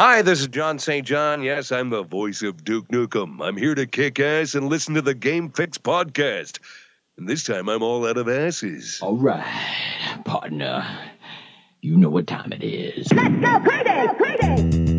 Hi, this is John St. John. Yes, I'm the voice of Duke Nukem. I'm here to kick ass and listen to the Game Fix podcast. And this time I'm all out of asses. All right, partner. You know what time it is. Let's go crazy, crazy.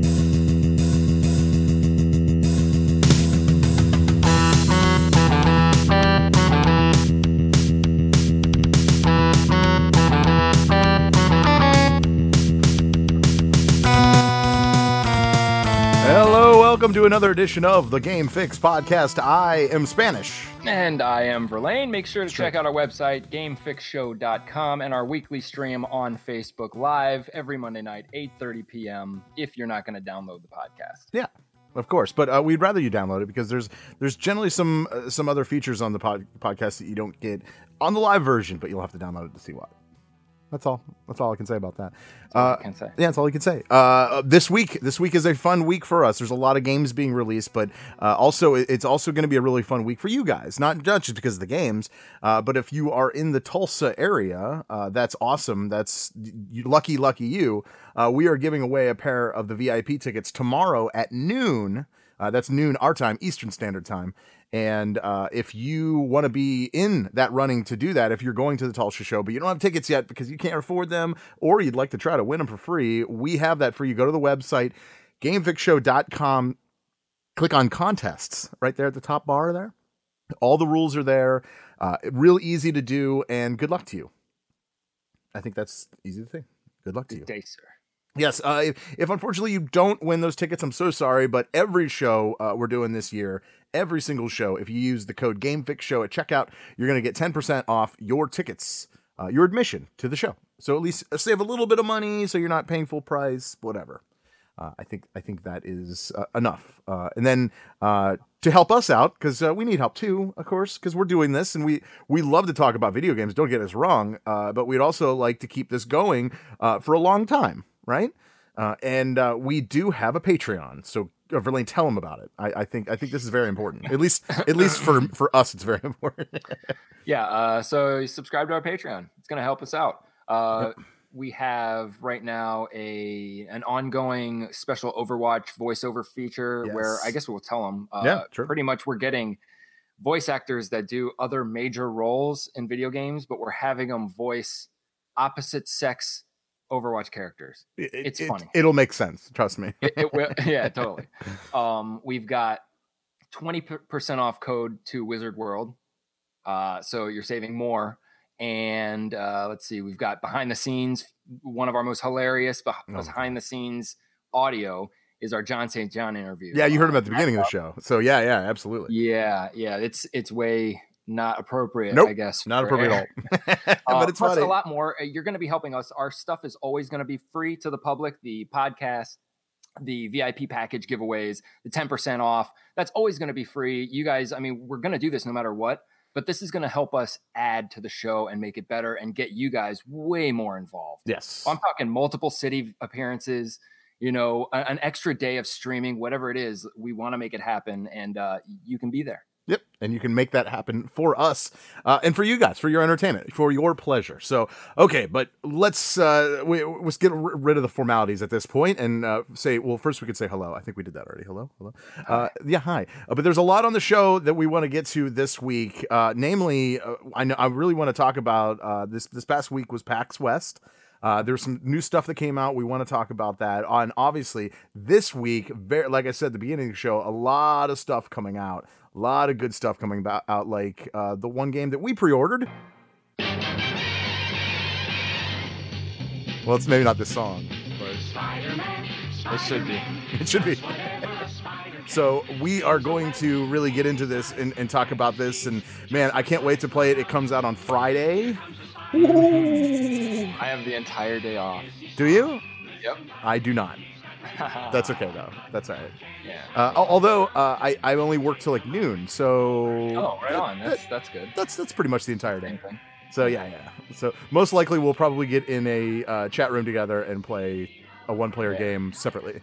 To another edition of the Game Fix podcast. I am Spanish. And I am Verlaine. Make sure to check out our website, gamefixshow.com, and our weekly stream on Facebook Live every Monday night, 8.30 p.m., if you're not going to download the podcast. Yeah, of course, but uh, we'd rather you download it because there's there's generally some uh, some other features on the pod- podcast that you don't get on the live version, but you'll have to download it to see what. That's all. That's all I can say about that. Uh, can say. Yeah, that's all I can say. Uh, this week, this week is a fun week for us. There's a lot of games being released, but uh, also it's also going to be a really fun week for you guys. Not just because of the games, uh, but if you are in the Tulsa area, uh, that's awesome. That's you, lucky, lucky you. Uh, we are giving away a pair of the VIP tickets tomorrow at noon. Uh, that's noon our time, Eastern Standard Time. And uh, if you want to be in that running to do that, if you're going to the Tulsa show, but you don't have tickets yet because you can't afford them, or you'd like to try to win them for free, we have that for you. Go to the website, gamefixshow.com, click on contests right there at the top bar there. All the rules are there. Uh, real easy to do, and good luck to you. I think that's easy to think. Good luck to you. Good day, sir. Yes, uh, if, if unfortunately you don't win those tickets, I'm so sorry. But every show uh, we're doing this year, every single show, if you use the code GameFixShow at checkout, you're going to get 10% off your tickets, uh, your admission to the show. So at least save a little bit of money, so you're not paying full price, whatever. Uh, I think I think that is uh, enough. Uh, and then uh, to help us out, because uh, we need help too, of course, because we're doing this and we we love to talk about video games. Don't get us wrong, uh, but we'd also like to keep this going uh, for a long time, right? Uh, and uh, we do have a Patreon, so uh, Verlaine, tell them about it. I, I think I think this is very important. At least at least for for us, it's very important. Yeah, uh, so subscribe to our Patreon. It's going to help us out. Uh, we have right now a an ongoing special Overwatch voiceover feature where I guess we'll tell them. Uh, Yeah, sure. Pretty much, we're getting voice actors that do other major roles in video games, but we're having them voice opposite sex Overwatch characters. It- It's it- funny. It'll make sense. Trust me. It, it will, yeah, totally. Um, we've got twenty percent off code to Wizard World, uh, so you're saving more. And uh, let's see, we've got behind the scenes. One of our most hilarious Oh. behind the scenes audio is our John St. John interview. yeah, you heard him Uh, at the beginning of the show. So yeah, yeah, absolutely. Yeah, yeah, it's it's way not appropriate. Nope, I guess Not appropriate air. at all. Uh, but it's plus funny. a lot more. Uh, You're going to be helping us. Our stuff is always going to be free to the public. The podcast, the VIP package giveaways, the 10% off. That's always going to be free. You guys, I mean, we're going to do this no matter what. But this is going to help us add to the show and make it better and get you guys way more involved. Yes. I'm talking multiple city appearances, you know, an extra day of streaming, whatever it is. We want to make it happen, and uh, you can be there. Yep, and you can make that happen for us uh, and for you guys, for your entertainment, for your pleasure. So, okay, but let's uh, we, let's get r- rid of the formalities at this point and uh, say, well, first we could say hello. I think we did that already. Hello, hello. Uh, yeah, hi. Uh, but there's a lot on the show that we want to get to this week. Uh, namely, uh, I know I really want to talk about uh, this. This past week was PAX West. Uh, there's some new stuff that came out. We want to talk about that. On obviously this week, very like I said at the beginning of the show, a lot of stuff coming out. A lot of good stuff coming ba- out, like uh, the one game that we pre-ordered. Well, it's maybe not this song, but It should be. it should be. So we are going to really get into this and, and talk about this. And man, I can't wait to play it. It comes out on Friday. I have the entire day off. Do you? Yep. I do not. That's okay though. That's all right. yeah. Uh, although uh, I I only work till like noon, so Oh, right on. That's that's good. that's that's pretty much the entire day. So yeah, yeah. So most likely we'll probably get in a uh, chat room together and play a one-player Yeah. game separately.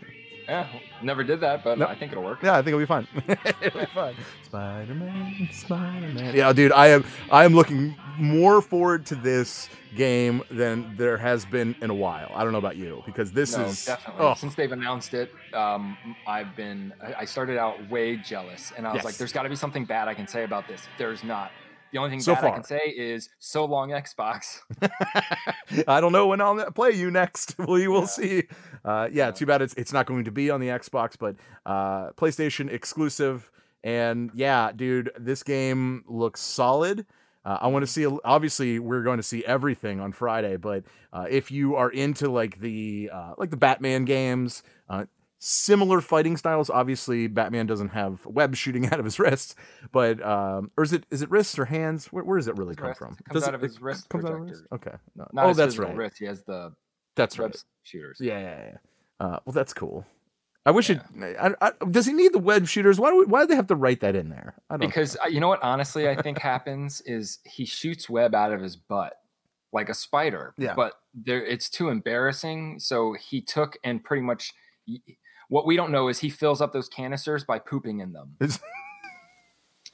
Yeah, never did that, but No. I think it'll work. Yeah, I think it'll be fun. it'll be fun. Spider-Man, Spider-Man. Yeah, dude, I am I am looking more forward to this game than there has been in a while. I don't know about you because this no, is definitely. oh, Since they've announced it, um, I've been. I I started out way jealous, and I was like, "There's got to be something bad I can say about this." There's not. The only thing So bad I can say is "so long Xbox." I don't know when I'll play you next. We will Yeah. see. Uh, yeah, Yeah. too bad it's it's not going to be on the Xbox, but uh, PlayStation exclusive. And yeah, dude, this game looks solid. Uh, I want to see. Obviously, we're going to see everything on Friday, but uh, if you are into like the uh, like the Batman games, uh, similar fighting styles. Obviously, Batman doesn't have web shooting out of his wrists, but um, or is it is it wrists or hands? Where, where does it really His come wrist. from? It comes Does out of his wrist comes out of his-. Okay. No. Not oh, that's right. Wrist. He has the That's web right. shooters. Yeah, yeah, yeah. Uh, well, that's cool. I wish it. I, I, does he need the web shooters? Why do we, Why do they have to write that in there? I don't. Because uh, you know what? Honestly, I think happens is he shoots web out of his butt like a spider. Yeah. But there, it's too embarrassing. So he took and pretty much. What we don't know is he fills up those canisters by pooping in them.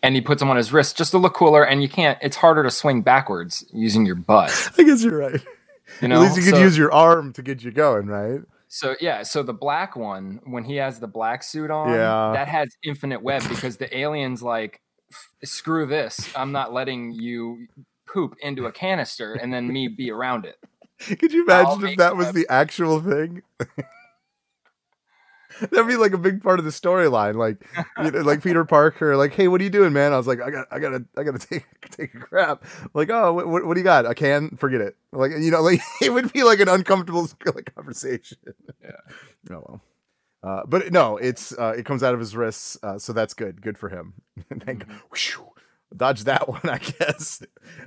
And he puts them on his wrist just to look cooler. And you can't. It's harder to swing backwards using your butt. I guess you're right. You know. At least you could So- use your arm to get you going, right? So yeah, so the black one, when he has the black suit on, Yeah. that has infinite web because the alien's like, screw this, I'm not letting you poop into a canister and then me be around it. Could you I'll imagine if that was web. the actual thing? That'd be like a big part of the storyline, like, you know, like Peter Parker, like, "Hey, what are you doing, man?" I was like, "I got, I gotta, I gotta take, take a crap." Like, "Oh, what, what, do you got? A can? Forget it." Like, you know, like it would be like an uncomfortable like, conversation. Yeah. Oh well. Uh, but no, it's uh, it comes out of his wrists, uh, so that's good. Good for him. Thank Mhm. dodge that one, I guess.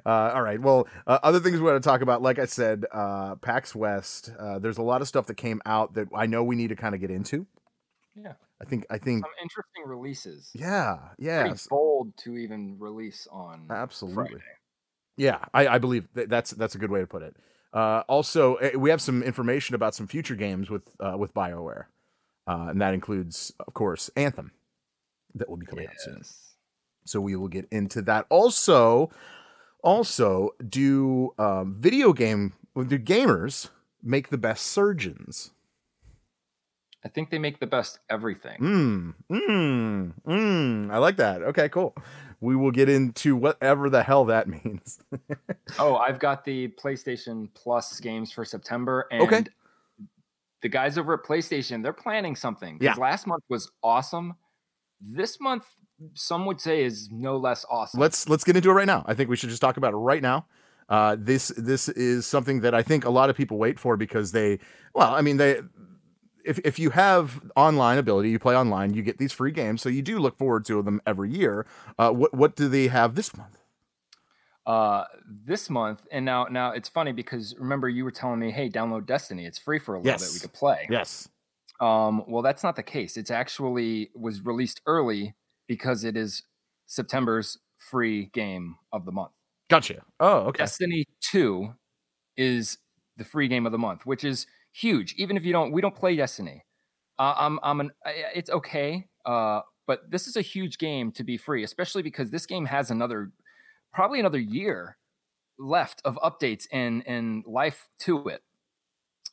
Uh, all right. Well, uh, other things we want to talk about, like I said, uh, PAX West. Uh, there's a lot of stuff that came out that I know we need to kind of get into. Yeah. I think. I think. Some interesting releases. Yeah. Yeah. Pretty bold to even release on Absolutely. Friday. Yeah, I, I believe that that's that's a good way to put it. Uh, also, eh, we have some information about some future games with uh, with Bioware, uh, and that includes, of course, Anthem, that will be coming out soon. So we will get into that. Also, also, do um, video game do gamers make the best surgeons? I think they make the best everything. Mm, mm, mm. I like that. Okay, cool. We will get into whatever the hell that means. Oh, I've got the PlayStation Plus games for September, and Okay. the guys over at PlayStation they're planning something. Yeah. Last month was awesome. This month, some would say, is no less awesome. let's let's get into it right now. I think we should just talk about it right now. Uh, this this is something that I think a lot of people wait for because they, well, I mean they, if if you have online ability, you play online, you get these free games, so you do look forward to them every year. Uh, what what do they have this month? uh this month, and now now it's funny because remember you were telling me, hey, download Destiny. It's free for a little bit. We could play. Yes. Um, well, that's not the case. It's actually was released early because it is September's free game of the month. Gotcha. Oh, okay. Destiny 2 is the free game of the month, which is huge. Even if you don't, we don't play Destiny. Uh, I'm, I'm an, it's okay. Uh, but this is a huge game to be free, especially because this game has another, probably another year left of updates and and life to it.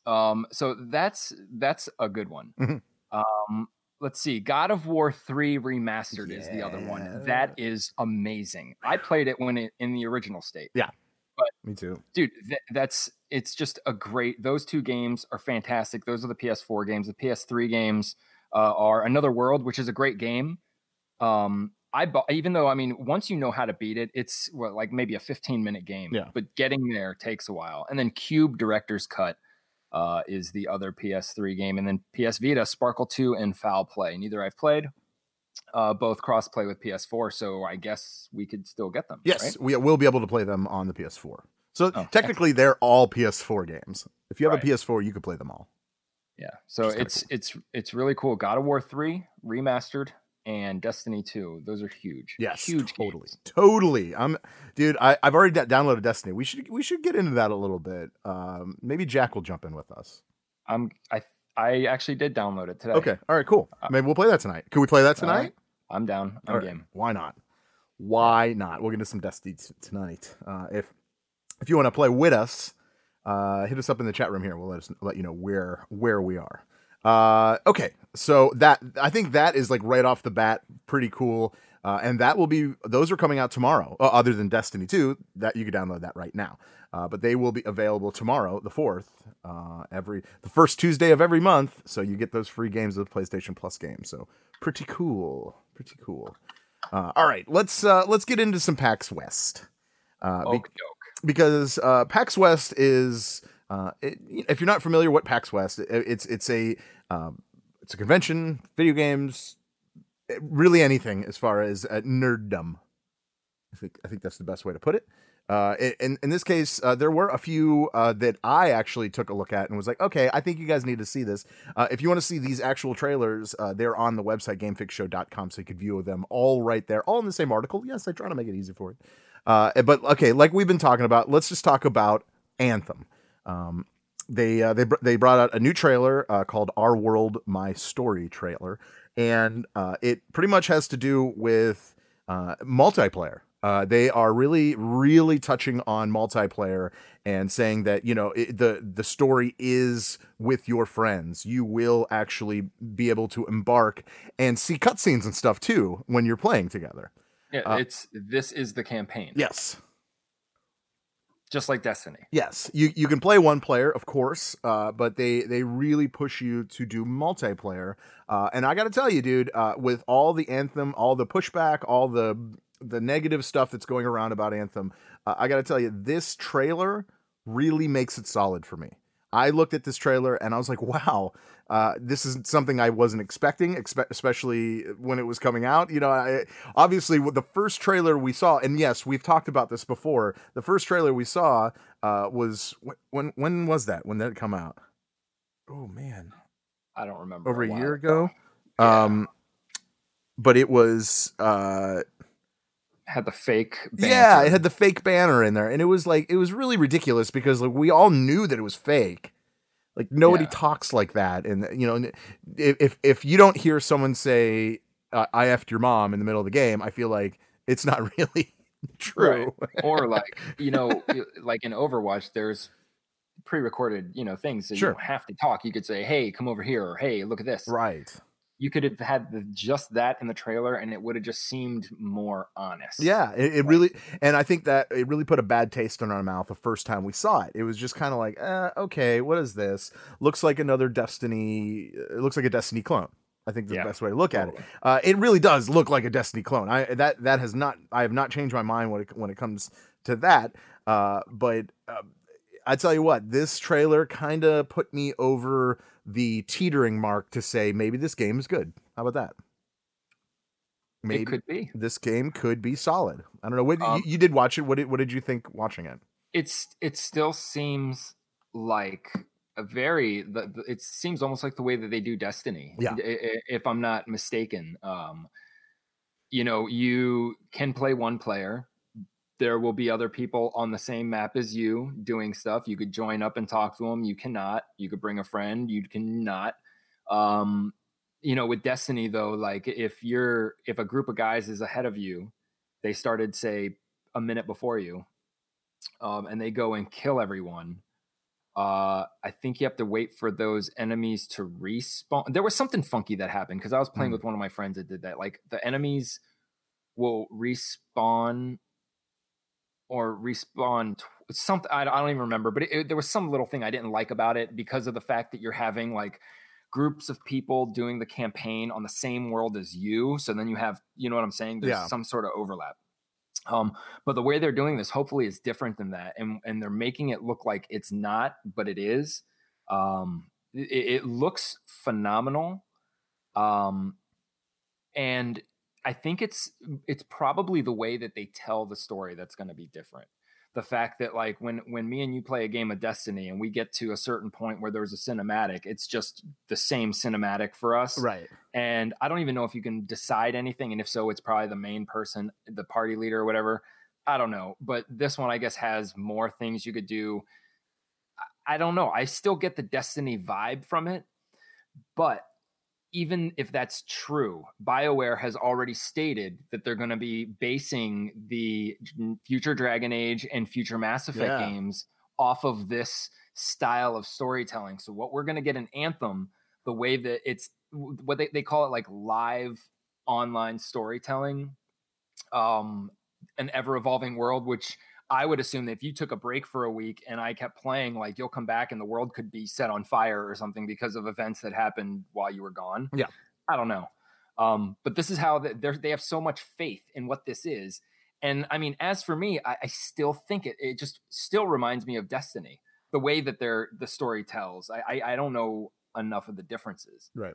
Um, so that's that's a good one. Mhm. Um, let's see, God of War Three Remastered is the other one. That is amazing. I played it when it in the original state Yeah, but Me too. dude th- that's it's just a great those two games are fantastic those are the ps4 games the ps3 games uh, are another world which is a great game um i bu- even though i mean once you know how to beat it it's what like maybe a 15 minute game Yeah. but getting there takes a while and then cube director's cut uh, is the other ps3 game and then ps vita sparkle 2 and foul play neither i've played uh, both cross play with ps4 so i guess we could still get them Yes, right? we will be able to play them on the PS4. So Oh, technically, they're all PS4 games. If you have Right. a PS4, you could play them all. Yeah. So is kinda it's it's it's really cool. God of War 3 remastered and Destiny 2. Those are huge. Yes, Huge totally, games. totally. I'm, dude. I, I've already da- downloaded Destiny. We should we should get into that a little bit. Um, maybe Jack will jump in with us. I'm I I actually did download it today. Okay. All right. Cool. Uh, Maybe we'll play that tonight. Can we play that All right. tonight? I'm down. I'm right. game. Why not? Why not? We'll get into some Destiny t- tonight. Uh, if if you want to play with us, uh, hit us up in the chat room here. We'll let us let you know where where we are. Uh, okay, so that I think that is like right off the bat pretty cool. Uh, and that will be those are coming out tomorrow. Uh, other than Destiny 2, that you can download that right now. Uh, but they will be available tomorrow, the fourth, uh, every the first Tuesday of every month. So you get those free games with PlayStation Plus games. So pretty cool, pretty cool. Uh, all right, let's uh, let's get into some PAX West. Uh, be-. Because uh, PAX West is uh, it, if you're not familiar what PAX West it, it's it's a um, it's a convention video games eh, really anything as far as uh, nerddom. I think I think that's the best way to put it. Uh, in in this case uh, there were a few uh, that I actually took a look at and was like okay I think you guys need to see this. Uh, if you want to see these actual trailers uh, they're on the website gamefixshow.com so you could view them all right there all in the same article. Yes I try to make it easy for you uh, but okay, like we've been talking about, let's just talk about Anthem. Um, they uh, they br- they brought out a new trailer uh, called "Our World, My Story" trailer, and uh, it pretty much has to do with uh, multiplayer. Uh, they are really, really touching on multiplayer and saying that you know it, the the story is with your friends. You will actually be able to embark and see cutscenes and stuff too when you're playing together. Yeah, Uh, it's this is the campaign. Yes, Just like Destiny. Yes, you you can play one player, of course, uh, but they they really push you to do multiplayer. Uh, and I got to tell you, dude, uh, with all the anthem, all the pushback, all the the negative stuff that's going around about anthem, uh, I got to tell you, this trailer really makes it solid for me. I looked at this trailer and I was like, wow, uh, this is something I wasn't expecting, expe- especially when it was coming out. You know, I, obviously, with the first trailer we saw, and yes, we've talked about this before. The first trailer we saw uh, was wh- when when was that? When did it come out? Oh man, I don't remember. over a year ago. Yeah. Um, but it was uh, Had the fake. yeah, it had the fake banner in there, and it was like it was really ridiculous because like we all knew that it was fake. Like nobody Yeah. talks like that, and you know, if if, you don't hear someone say uh, "I effed your mom" in the middle of the game, I feel like it's not really true. or like you know, like in Overwatch, there's pre-recorded you know things that Sure. you don't have to talk. You could say, "Hey, come over here," or "Hey, look at this." Right. You could have had the, just that in the trailer, and it would have just seemed more honest. Yeah, it, it really, and I think that it really put a bad taste in our mouth the first time we saw it. It was just kind of like, uh, okay, what is this? Looks like another Destiny. It looks like a Destiny clone. I think the Yeah, best way to look at it. Uh, it really does look like a Destiny clone. I that that has not. I have not changed my mind when it when it comes to that. Uh, but uh, I tell you what, this trailer kind of put me over the teetering mark to say maybe this game is good. How about that? It could be. this game could be solid. I don't know. What Um, you, you did watch it? What did what did you think watching it? It's it still seems like a very. It seems almost like the way that they do Destiny. Yeah. If I'm not mistaken, um, you know, you can play one player. There will be other people on the same map as you doing stuff. You could join up and talk to them. You cannot. You could bring a friend. You cannot. Um, you know, with Destiny though, like if you're if a group of guys is ahead of you, they started say a minute before you, um, and they go and kill everyone. Uh, I think you have to wait for those enemies to respawn. There was something funky that happened because I was playing Hmm. with one of my friends that did that. Like the enemies will respawn or respawn tw- something. I, I don't even remember, but it, it- there was some little thing I didn't like about it because of the fact that you're having like groups of people doing the campaign on the same world as you. So then you have, you know what I'm saying? There's Yeah. some sort of overlap. Um, but the way they're doing this, hopefully, is different than that, and and they're making it look like it's not, but it is. Um, it, it looks phenomenal, um, and I think it's it's probably the way that they tell the story that's going to be different. The fact that like when when me and you play a game of Destiny and we get to a certain point where there's a cinematic, it's just the same cinematic for us, Right. and I don't even know if you can decide anything. And if so, it's probably the main person, the party leader or whatever. I don't know. But this one, I guess, has more things you could do. I- I don't know. I still get the Destiny vibe from it. But even if that's true, BioWare has already stated that they're going to be basing the future Dragon Age and future Mass Effect Yeah. games off of this style of storytelling. So what we're going to get in Anthem, the way that it's what they, they call it like live online storytelling, um, an ever evolving world, which I would assume that if you took a break for a week and I kept playing, like you'll come back and the world could be set on fire or something because of events that happened while you were gone. Yeah. I don't know. Um, but this is how they have so much faith in what this is. And I mean, as for me, I, I still think it, it just still reminds me of Destiny, the way that they're the story tells. I, I, I don't know enough of the differences. Right.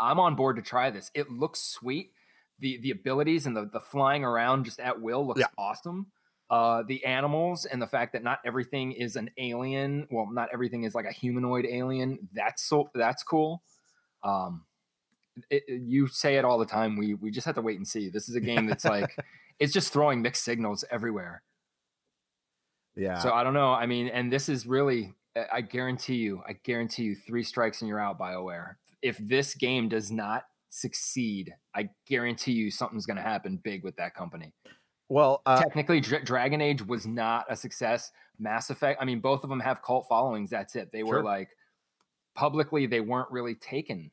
I'm on board to try this. It looks sweet. The the abilities and the the flying around just at will looks Yeah. awesome. Uh, the animals and the fact that not everything is an alien. Well, not everything is like a humanoid alien. That's so that's cool. Um, it, it- you say it all the time. We we just have to wait and see. This is a game that's like it's just throwing mixed signals everywhere. Yeah. So I don't know. I mean, and this is really, I- I guarantee you, I guarantee you, three strikes and you're out, BioWare. If this game does not succeed, I guarantee you something's going to happen big with that company. Well, uh, Technically, Dra- Dragon Age was not a success. Mass Effect, I mean, both of them have cult followings. That's it. They were Sure. like, publicly, they weren't really taken.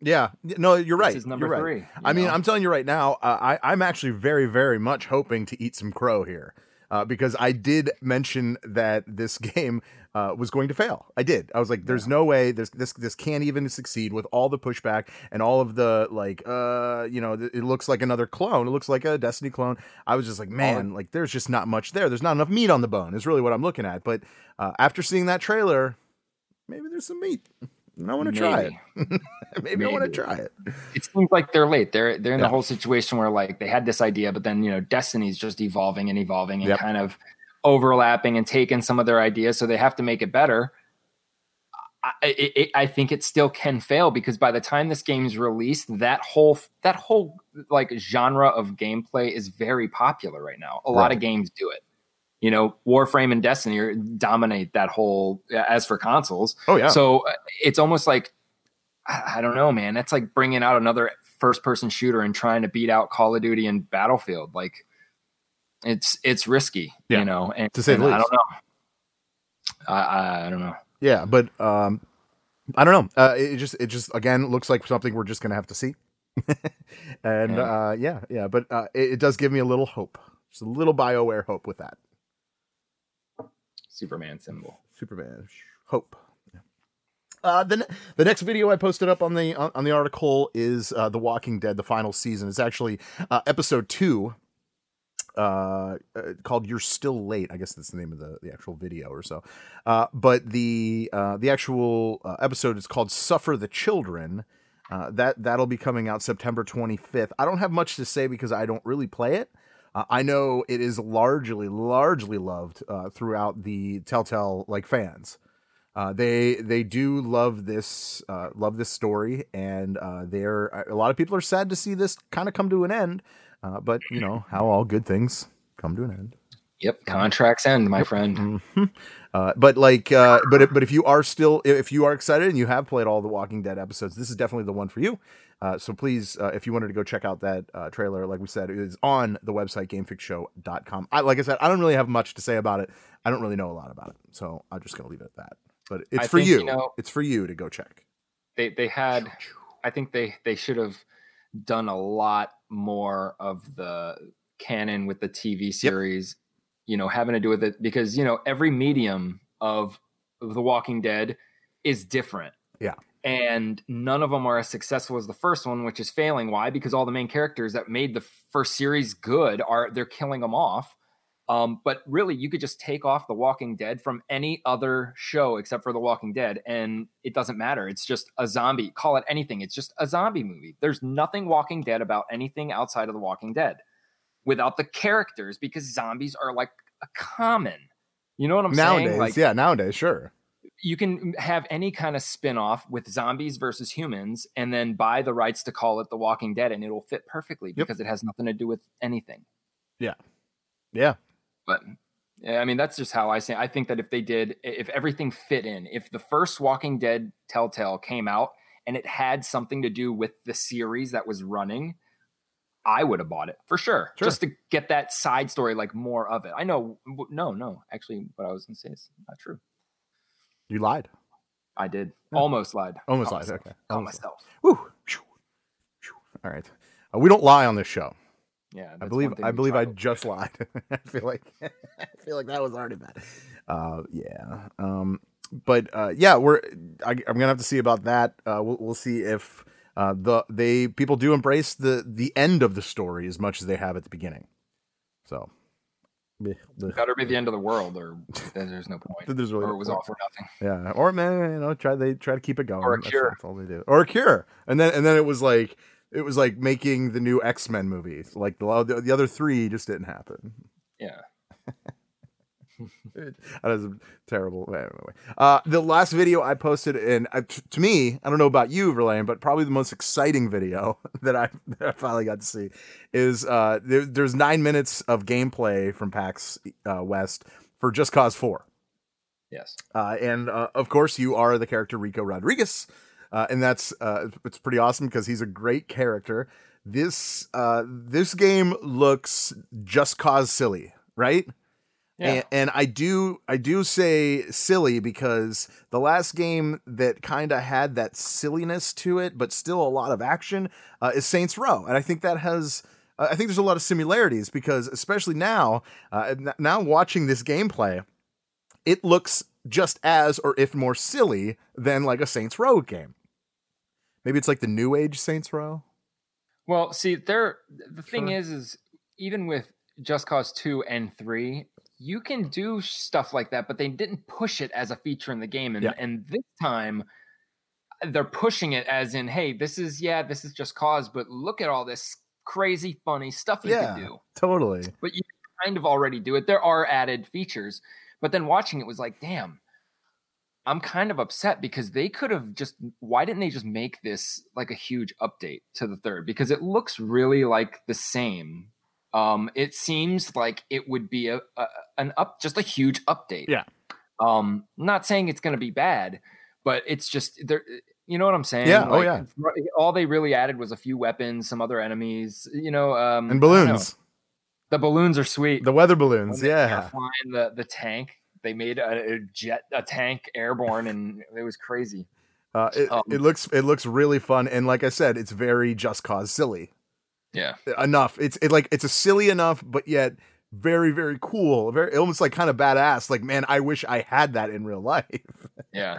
yeah. No, you're right. This is number you're three. you I mean. I'm telling you right now, uh, I, I'm actually very, very much hoping to eat some crow here. Uh, because I did mention that this game uh, was going to fail. I did. I was like, "There's no way. There's this. This can't even succeed with all the pushback and all of the like. Uh, you know, th- it looks like another clone. It looks like a Destiny clone. I was just like, man, like there's just not much there. There's not enough meat on the bone. Is really what I'm looking at. But uh, after seeing that trailer, maybe there's some meat. And I want to try it. Maybe. maybe, I want to try it. it seems like they're late. They're they're in Yeah. the whole situation where like they had this idea, but then you know Destiny's just evolving and evolving and Yep. kind of overlapping and taking some of their ideas, so they have to make it better. I, it, I think it still can fail because by the time this game is released, that whole that whole like genre of gameplay is very popular right now. A lot of games do it. You know, Warframe and Destiny are, dominate that whole. As for consoles, Oh yeah. so uh, it's almost like I, don't know, man. That's like bringing out another first-person shooter and trying to beat out Call of Duty and Battlefield. Like it's it's risky, Yeah, you know. And, to say the and I don't know. I, I I don't know. Yeah, but um, I don't know. Uh, it just it just again looks like something we're just gonna have to see. and Yeah. uh, yeah, yeah, but uh, it, it does give me a little hope, just a little Bioware hope with that Superman symbol. Superman hope. Yeah. Uh, the next video I posted up on the on, on the article is uh, The Walking Dead, the final season. It's actually uh, episode two, uh, uh, called "You're Still Late." I guess that's the name of the, the actual video or so. Uh, but the uh, the actual uh, episode is called "Suffer the Children." Uh, that that'll be coming out September 25th. I don't have much to say because I don't really play it. I know it is largely largely loved throughout the Telltale like fans. Uh, they they do love this uh, love this story, and uh, they're a lot of people are sad to see this kind of come to an end. Uh, but you know how all good things come to an end. Yep, contracts end, my friend. Mhm. Uh, but like, uh, but if- but if you are still, if you are excited and you have played all the Walking Dead episodes, this is definitely the one for you. Uh, so please, uh, if you wanted to go check out that uh, trailer, like we said, it is on the website gamefixshow.com. I, like I said, I don't really have much to say about it. I don't really know a lot about it, so I'm just gonna leave it at that. But it's I for think, you. you know- it's for you to go check. They they had I think they they should have done a lot more of the canon with the TV series, you know, having to do with it because you know every medium of, of The Walking Dead is different. Yeah. And none of them are as successful as the first one, which is failing. Why? Because all the main characters that made the first series good are they're killing them off. Um, but really, you could just take off The Walking Dead from any other show except for The Walking Dead, and it doesn't matter. It's just a zombie. Call it anything. It's just a zombie movie. There's nothing Walking Dead about anything outside of The Walking Dead without the characters because zombies are like a common. You know what I'm nowadays, saying? Like yeah, nowadays, sure. you can have any kind of spin-off with zombies versus humans and then buy the rights to call it The Walking Dead and it'll fit perfectly Yep. because it has nothing to do with anything. Yeah. Yeah, But Yeah, I mean that's just how I say. I think that if they did, if everything fit in, if the first Walking Dead Telltale came out and it had something to do with the series that was running, I would have bought it for sure, Sure. just to get that side story, like more of it. I know, no, no, actually, what I was going to say is not true. You lied. I did Yeah. almost lied. Almost Caught lied. myself. Okay. Almost myself. Woo. All right. Uh, we don't lie on this show. Yeah, I believe I believe I just lied. I feel like I feel like that was already bad. Uh, yeah. Um, but uh, yeah, we're I, I'm gonna have to see about that. Uh, we'll we'll see if uh, the they people do embrace the the end of the story as much as they have at the beginning. So. bleh, bleh. Better be the end of the world, or then there's no point. There's really or no it was point. all for nothing. Yeah, or man, you know, try they try to keep it going. Or a That's- cure. That's all they do. Or a cure, and then and then it was like it was like making the new X Men movie. Like the the the other three just didn't happen. Yeah. that was terrible. Anyway, uh, the last video I posted, and uh, t- to me, I don't know about you, Verlaine, but probably the most exciting video that I, that I finally got to see is uh, there, there's nine minutes of gameplay from PAX uh, West for Just Cause Four. Yes. Uh, and uh, of course, you are the character Rico Rodriguez, uh, and that's uh, it's pretty awesome because he's a great character. This uh, this game looks just cause silly, right? Yeah. And, and I do I do say silly because the last game that kind of had that silliness to it, but still a lot of action, uh, is Saints Row, and I think that has. uh, I think there's a lot of similarities because, especially now, uh, now watching this gameplay, it looks just as, or if more silly than like a Saints Row game. Maybe it's like the new age Saints Row. Well, see, there. The thing Sure. is, is even with Just Cause two and three, you can do stuff like that, but they didn't push it as a feature in the game. And Yeah. and this time, they're pushing it as in, hey, this is yeah, this is Just Cause, but look at all this crazy, funny stuff you Yeah. can do. Totally. But you kind of already do it. There are added features, but then watching it was like, damn. I'm kind of upset because they could have just why didn't they just make this like a huge update to the third because it looks really like the same. Um it seems like it would be a, a an up just a huge update. Yeah. Um not saying it's going to be bad, but it's just there you know what I'm saying? Yeah, oh, yeah. All they really added was a few weapons, some other enemies, you know, um And know. balloons. The balloons are sweet. The weather balloons. When they were Yeah. flying the the tank. They made a, a jet, a tank airborne, and it was crazy. Uh, it, Um, it looks it looks really fun, and like I said, it's very just cause silly Yeah, enough. It's it like it's a silly enough, but yet very very cool, very almost like kind of badass. Like man, I wish I had that in real life. yeah,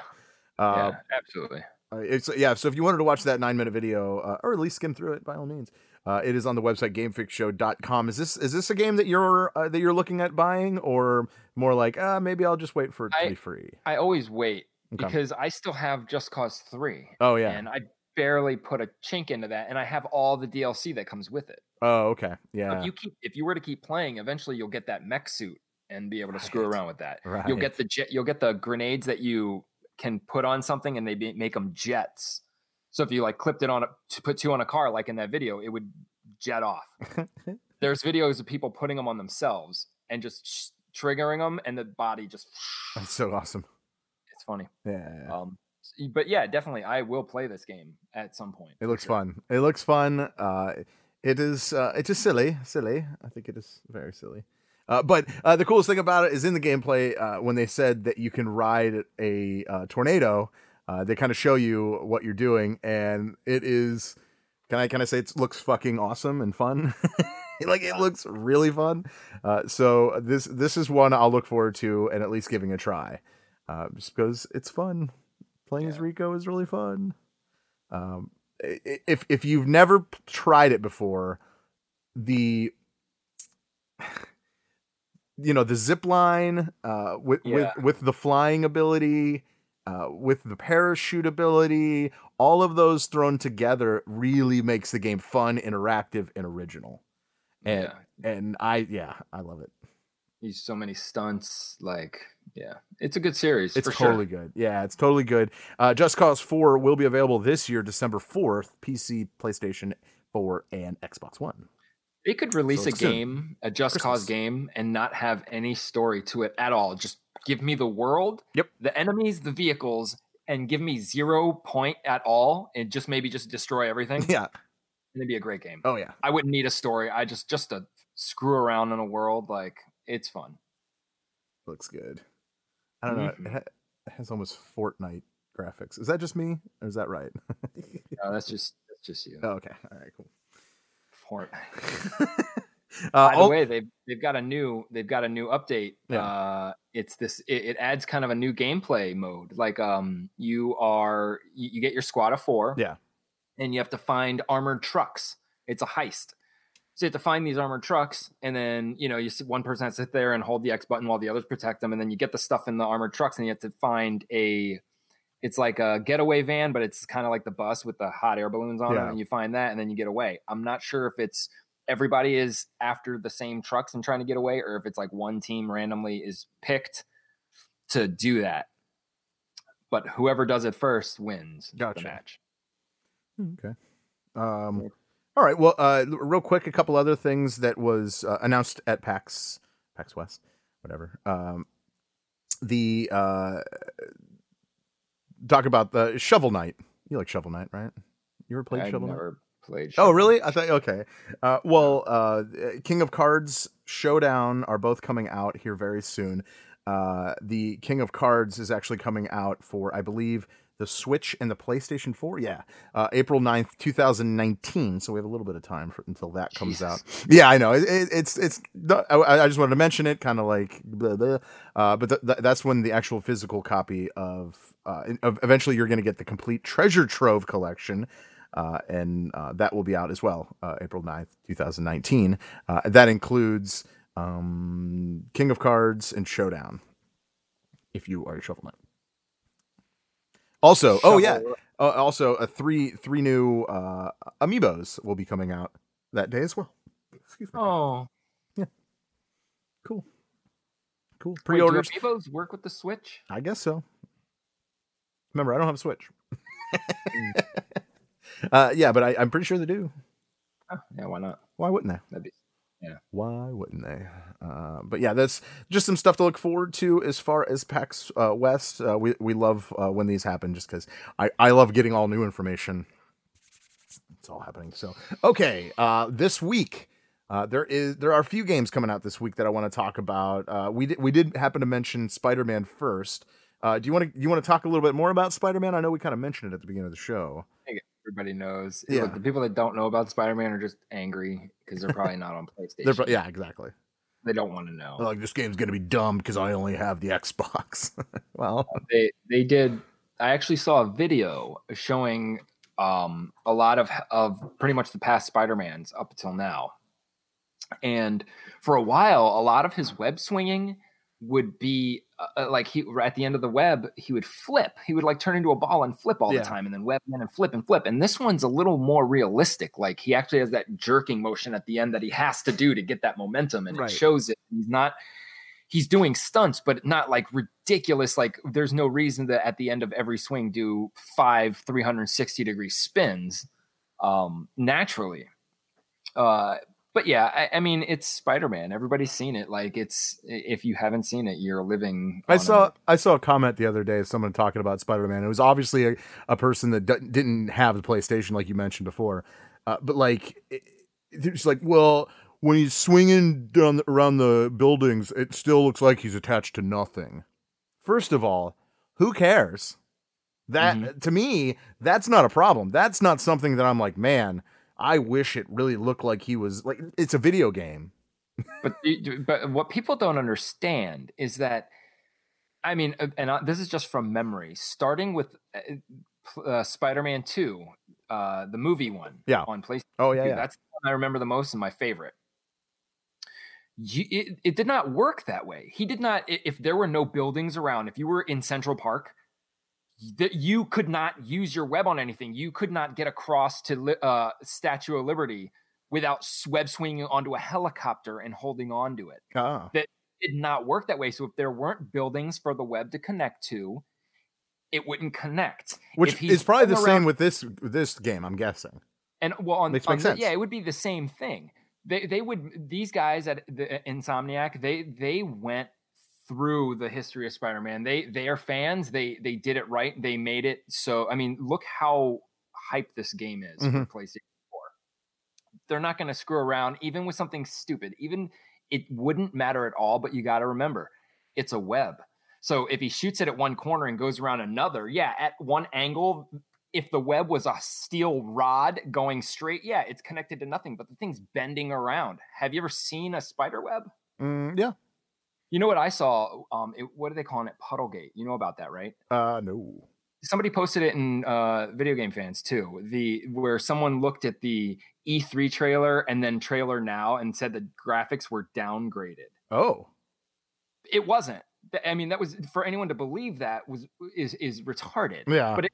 Uh, yeah, absolutely. Uh, it's yeah. So if you wanted to watch that nine minute video, uh, or at least skim through it, by all means, uh, it is on the website gamefixshow.com. Is this is this a game that you're uh, that you're looking at buying, or more like uh, maybe I'll just wait for it to I- be free? I always wait Okay. because I still have Just Cause Three, Oh yeah. and I barely put a chink into that, and I have all the DLC that comes with it. oh okay. So Yeah. If you keep, if you were to keep playing, eventually you'll get that mech suit and be able to screw around with that. right. You'll get the jet, you'll get the grenades that you can put on something, and they be, make them jets. So if you like clipped it on a to put two on a car, like in that video, it would jet off. There's videos of people putting them on themselves and just sh- triggering them, and the body just. That's so awesome. It's funny. Yeah. Um, but yeah, definitely, I will play this game at some point. It looks sure. fun. It looks fun. Uh, it is. Uh, it's just silly. Silly. I think it is very silly. Uh, but uh, the coolest thing about it is in the gameplay uh, when they said that you can ride a uh, tornado. Uh, they kind of show you what you're doing, and it is. Can I kind of say it looks fucking awesome and fun? like it looks really fun. Uh, so this this is one I'll look forward to and at least giving a try, uh, just because it's fun. Playing as Rico is really fun. Um, if if you've never tried it before, the you know the zip line uh, with Yeah. with with the flying ability, uh, with the parachute ability, all of those thrown together really makes the game fun, interactive, and original. And Yeah, and I yeah I love it. he's so many stunts. Like, yeah, it's a good series. It's totally sure. good. Yeah, it's totally good. Uh, Just Cause 4 will be available this year, December 4th, PC, PlayStation 4, and Xbox One. They could release a it's soon. game, a Just Christmas. Cause game, and not have any story to it at all. Just give me the world, Yep. the enemies, the vehicles, and give me zero point at all, and just maybe just destroy everything. Yeah. It'd be a great game. Oh yeah. I wouldn't need a story. I just just to screw around in a world like it's fun. Looks good. I don't know. Mhm. It, has almost Fortnite graphics. Is that just me, or is that right? No, that's just that's just you. oh, okay. All right. Cool. Fort. Uh, By the al- way, they've they've got a new they've got a new update. Yeah. Uh, it's this it, it adds kind of a new gameplay mode. Like um, you are you, you get your squad of four. Yeah. and you have to find armored trucks. It's a heist. So you have to find these armored trucks, and then you know you sit, one person has to sit there and hold the X button while the others protect them, and then you get the stuff in the armored trucks, and you have to find a. It's like a getaway van, but it's kind of like the bus with the hot air balloons on Yeah. it, and you find that, and then you get away. I'm not sure if it's everybody is after the same trucks and trying to get away, or if it's like one team randomly is picked to do that. But whoever does it first wins Gotcha. the match. Okay. Um, all right. Well, uh, real quick, a couple other things that was uh, announced at PAX, PAX West, whatever. Um, the uh, talk about the Shovel Knight. You like Shovel Knight, right? You ever played I've Shovel Knight? never played. Oh, really? I thought okay. Uh, well, uh, King of Cards Showdown are both coming out here very soon. Uh, the King of Cards is actually coming out for, I believe, the Switch and the PlayStation 4. Yeah, uh, April 9th, 2019. So we have a little bit of time for, until that comes out. Yeah, I know. It, it, it's it's. I, I just wanted to mention it, kind of like, blah, blah. Uh, but th- th- that's when the actual physical copy of. Uh, of- eventually, you're going to get the complete Treasure Trove collection, uh, and uh, that will be out as well, uh, April 9th, 2019. Uh, that includes um, King of Cards and Showdown, if you are a Shovel Knight. Also, oh yeah, uh, also uh, three three new uh, amiibos will be coming out that day as well. Excuse me. Oh, yeah, Cool, cool. Pre-orders, Amiibos work with the Switch? I guess so. Remember, I don't have a Switch. uh, yeah, but I, I'm pretty sure they do. Oh, yeah, why not? Why wouldn't they? That'd be Why wouldn't they? Uh, but yeah, that's just some stuff to look forward to as far as PAX uh, West. Uh, we we love uh, when these happen just because I I love getting all new information. It's all happening. So okay, uh, this week. Uh, there is there are a few games coming out this week that I want to talk about. Uh, we did we did happen to mention Spider Man first. Uh, do you want to you want to talk a little bit more about Spider Man? I know we kind of mentioned it at the beginning of the show. Everybody knows. Yeah. Look, the people that don't know about Spider-Man are just angry because they're probably not on PlayStation. Pro- yeah, exactly. they don't want to know. They're like this game's gonna be dumb because I only have the Xbox. well, they they did i actually saw a video showing um a lot of of pretty much the past spider-mans up until now and for a while a lot of his web swinging would be uh, uh, like he at the end of the web he would flip he would like turn into a ball and flip all Yeah. the time and then web in and flip and flip and this one's a little more realistic like he actually has that jerking motion at the end that he has to do to get that momentum and Right. it shows it he's not he's doing stunts, but not like ridiculous. Like there's no reason that at the end of every swing do five 360 degree spins um, naturally. Uh, but yeah, I, I mean, it's Spider Man. Everybody's seen it. Like it's if you haven't seen it, you're living. I saw a- I saw a comment the other day of someone talking about Spider Man. It was obviously a, a person that d- didn't have the PlayStation, like you mentioned before. Uh, but like, it, it's like, well, when he's swinging down the, around the buildings, it still looks like he's attached to nothing. First of all, who cares? That to me, that's not a problem. That's not something that I'm like, man. I wish it really looked like he was like it's a video game. but but what people don't understand is that I mean, and uh, this is just from memory. Starting with uh, uh, Spider-Man Two, uh, the movie one, Yeah. on PlayStation. Oh yeah, Dude, yeah. That's the one I remember the most and my favorite. You, it, it did not work that way. He did not. If there were no buildings around, if you were in Central Park, that you could not use your web on anything. You could not get across to uh, Statue of Liberty without web swinging onto a helicopter and holding on to it. Ah. It did not work that way. So if there weren't buildings for the web to connect to, it wouldn't connect. Which is probably the running same with this this game, I'm guessing. and well, on, Makes- on the- sense. yeah, it would be the same thing. they they would these guys at the Insomniac they they went through the history of Spider-Man. They they are fans. They they did it right. They made it so. I mean, look how hype this game is Mhm. for PlayStation 4. They're not going to screw around even with something stupid. Even it wouldn't matter at all, but you got to remember, it's a web. So if he shoots it at one corner and goes around another, yeah, at one angle, if the web was a steel rod going straight, yeah, it's connected to nothing, but the thing's bending around. Have you ever seen a spider web? Mm, yeah. You know what I saw? Um, it, what are they calling it? Puddlegate. You know about that, right? Uh, no. Somebody posted it in uh, video game fans too. The where someone looked at the E3 trailer and then trailer now and said the graphics were downgraded. Oh. It wasn't. I mean, that was for anyone to believe that was is is retarded. Yeah. But it,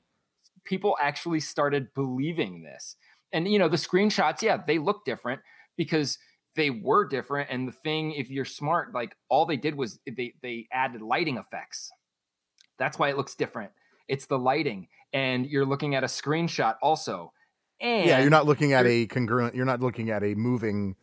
people actually started believing this, and you know the screenshots. Yeah, they look different because they were different. And the thing, if you're smart, like all they did was they they added lighting effects. That's why it looks different. It's the lighting, and you're looking at a screenshot also. And yeah, you're not looking at a congruent. You're not looking at a moving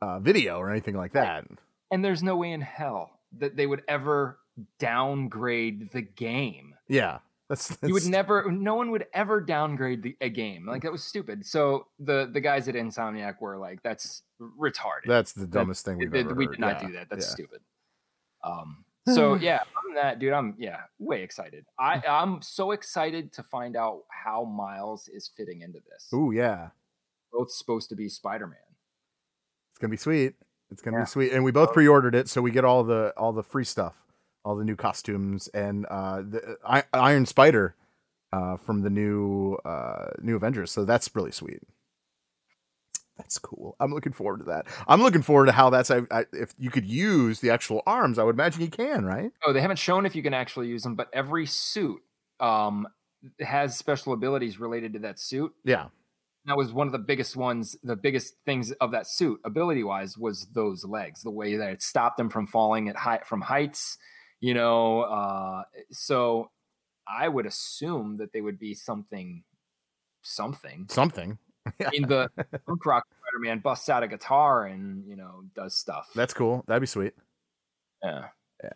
uh, video or anything like that. and there's no way in hell that they would ever downgrade the game. Yeah, that's, You would never, no one would ever downgrade the, a game. Like that was stupid. So the the guys at Insomniac were like, "That's retarded. That's the dumbest thing we've we, ever we heard. did not Yeah, do that. That's yeah. stupid." Um. So yeah, than that, dude, I'm yeah way excited. I I'm so excited to find out how Miles is fitting into this. Ooh, yeah, Both supposed to be Spider Man. it's gonna be sweet. It's gonna Yeah. be sweet, and we both pre-ordered it, so we get all the all the free stuff, all the new costumes, and uh, the I, Iron Spider uh, from the new uh, new Avengers. So that's really sweet. That's cool. I'm looking forward to that. I'm looking forward to how that's I, I, if you could use the actual arms. I would imagine you can, right? Oh, they haven't shown if you can actually use them, but every suit um has special abilities related to that suit. Yeah. That was one of the biggest ones, the biggest things of that suit, ability wise, was those legs, the way that it stopped them from falling at height from heights, you know. Uh so I would assume that they would be something something. Something. I mean the punk rock Spider-Man busts out a guitar and you know does stuff. That's cool. That'd be sweet. yeah.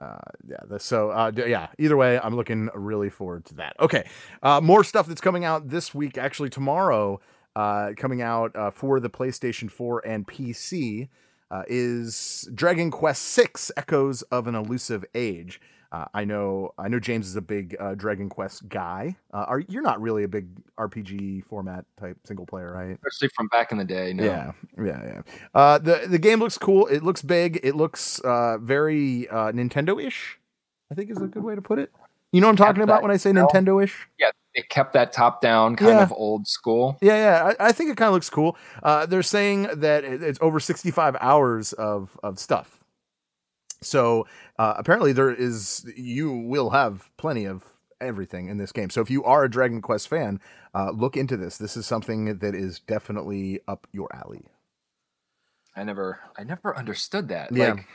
uh yeah so uh yeah either way i'm looking really forward to that okay uh more stuff that's coming out this week actually tomorrow uh coming out uh, for the playstation 4 and pc uh, is dragon quest 6 echoes of an elusive age uh, I know. I know James is a big uh, Dragon Quest guy. Uh, are you're not really a big RPG format type single player, right? Especially from back in the day. No. Yeah, yeah, yeah. Uh, the the game looks cool. It looks big. It looks uh, very uh, Nintendo-ish. I think is a good way to put it. You know what I'm talking about when I say style. Nintendo-ish? Yeah, it kept that top down kind Yeah. of old school. Yeah, yeah. I, I think it kind of looks cool. Uh, they're saying that it- it's over 65 hours of of stuff. So uh, apparently there is you will have plenty of everything in this game. So if you are a Dragon Quest fan, uh, look into this. This is something that is definitely up your alley. I never I never understood that. Yeah. Like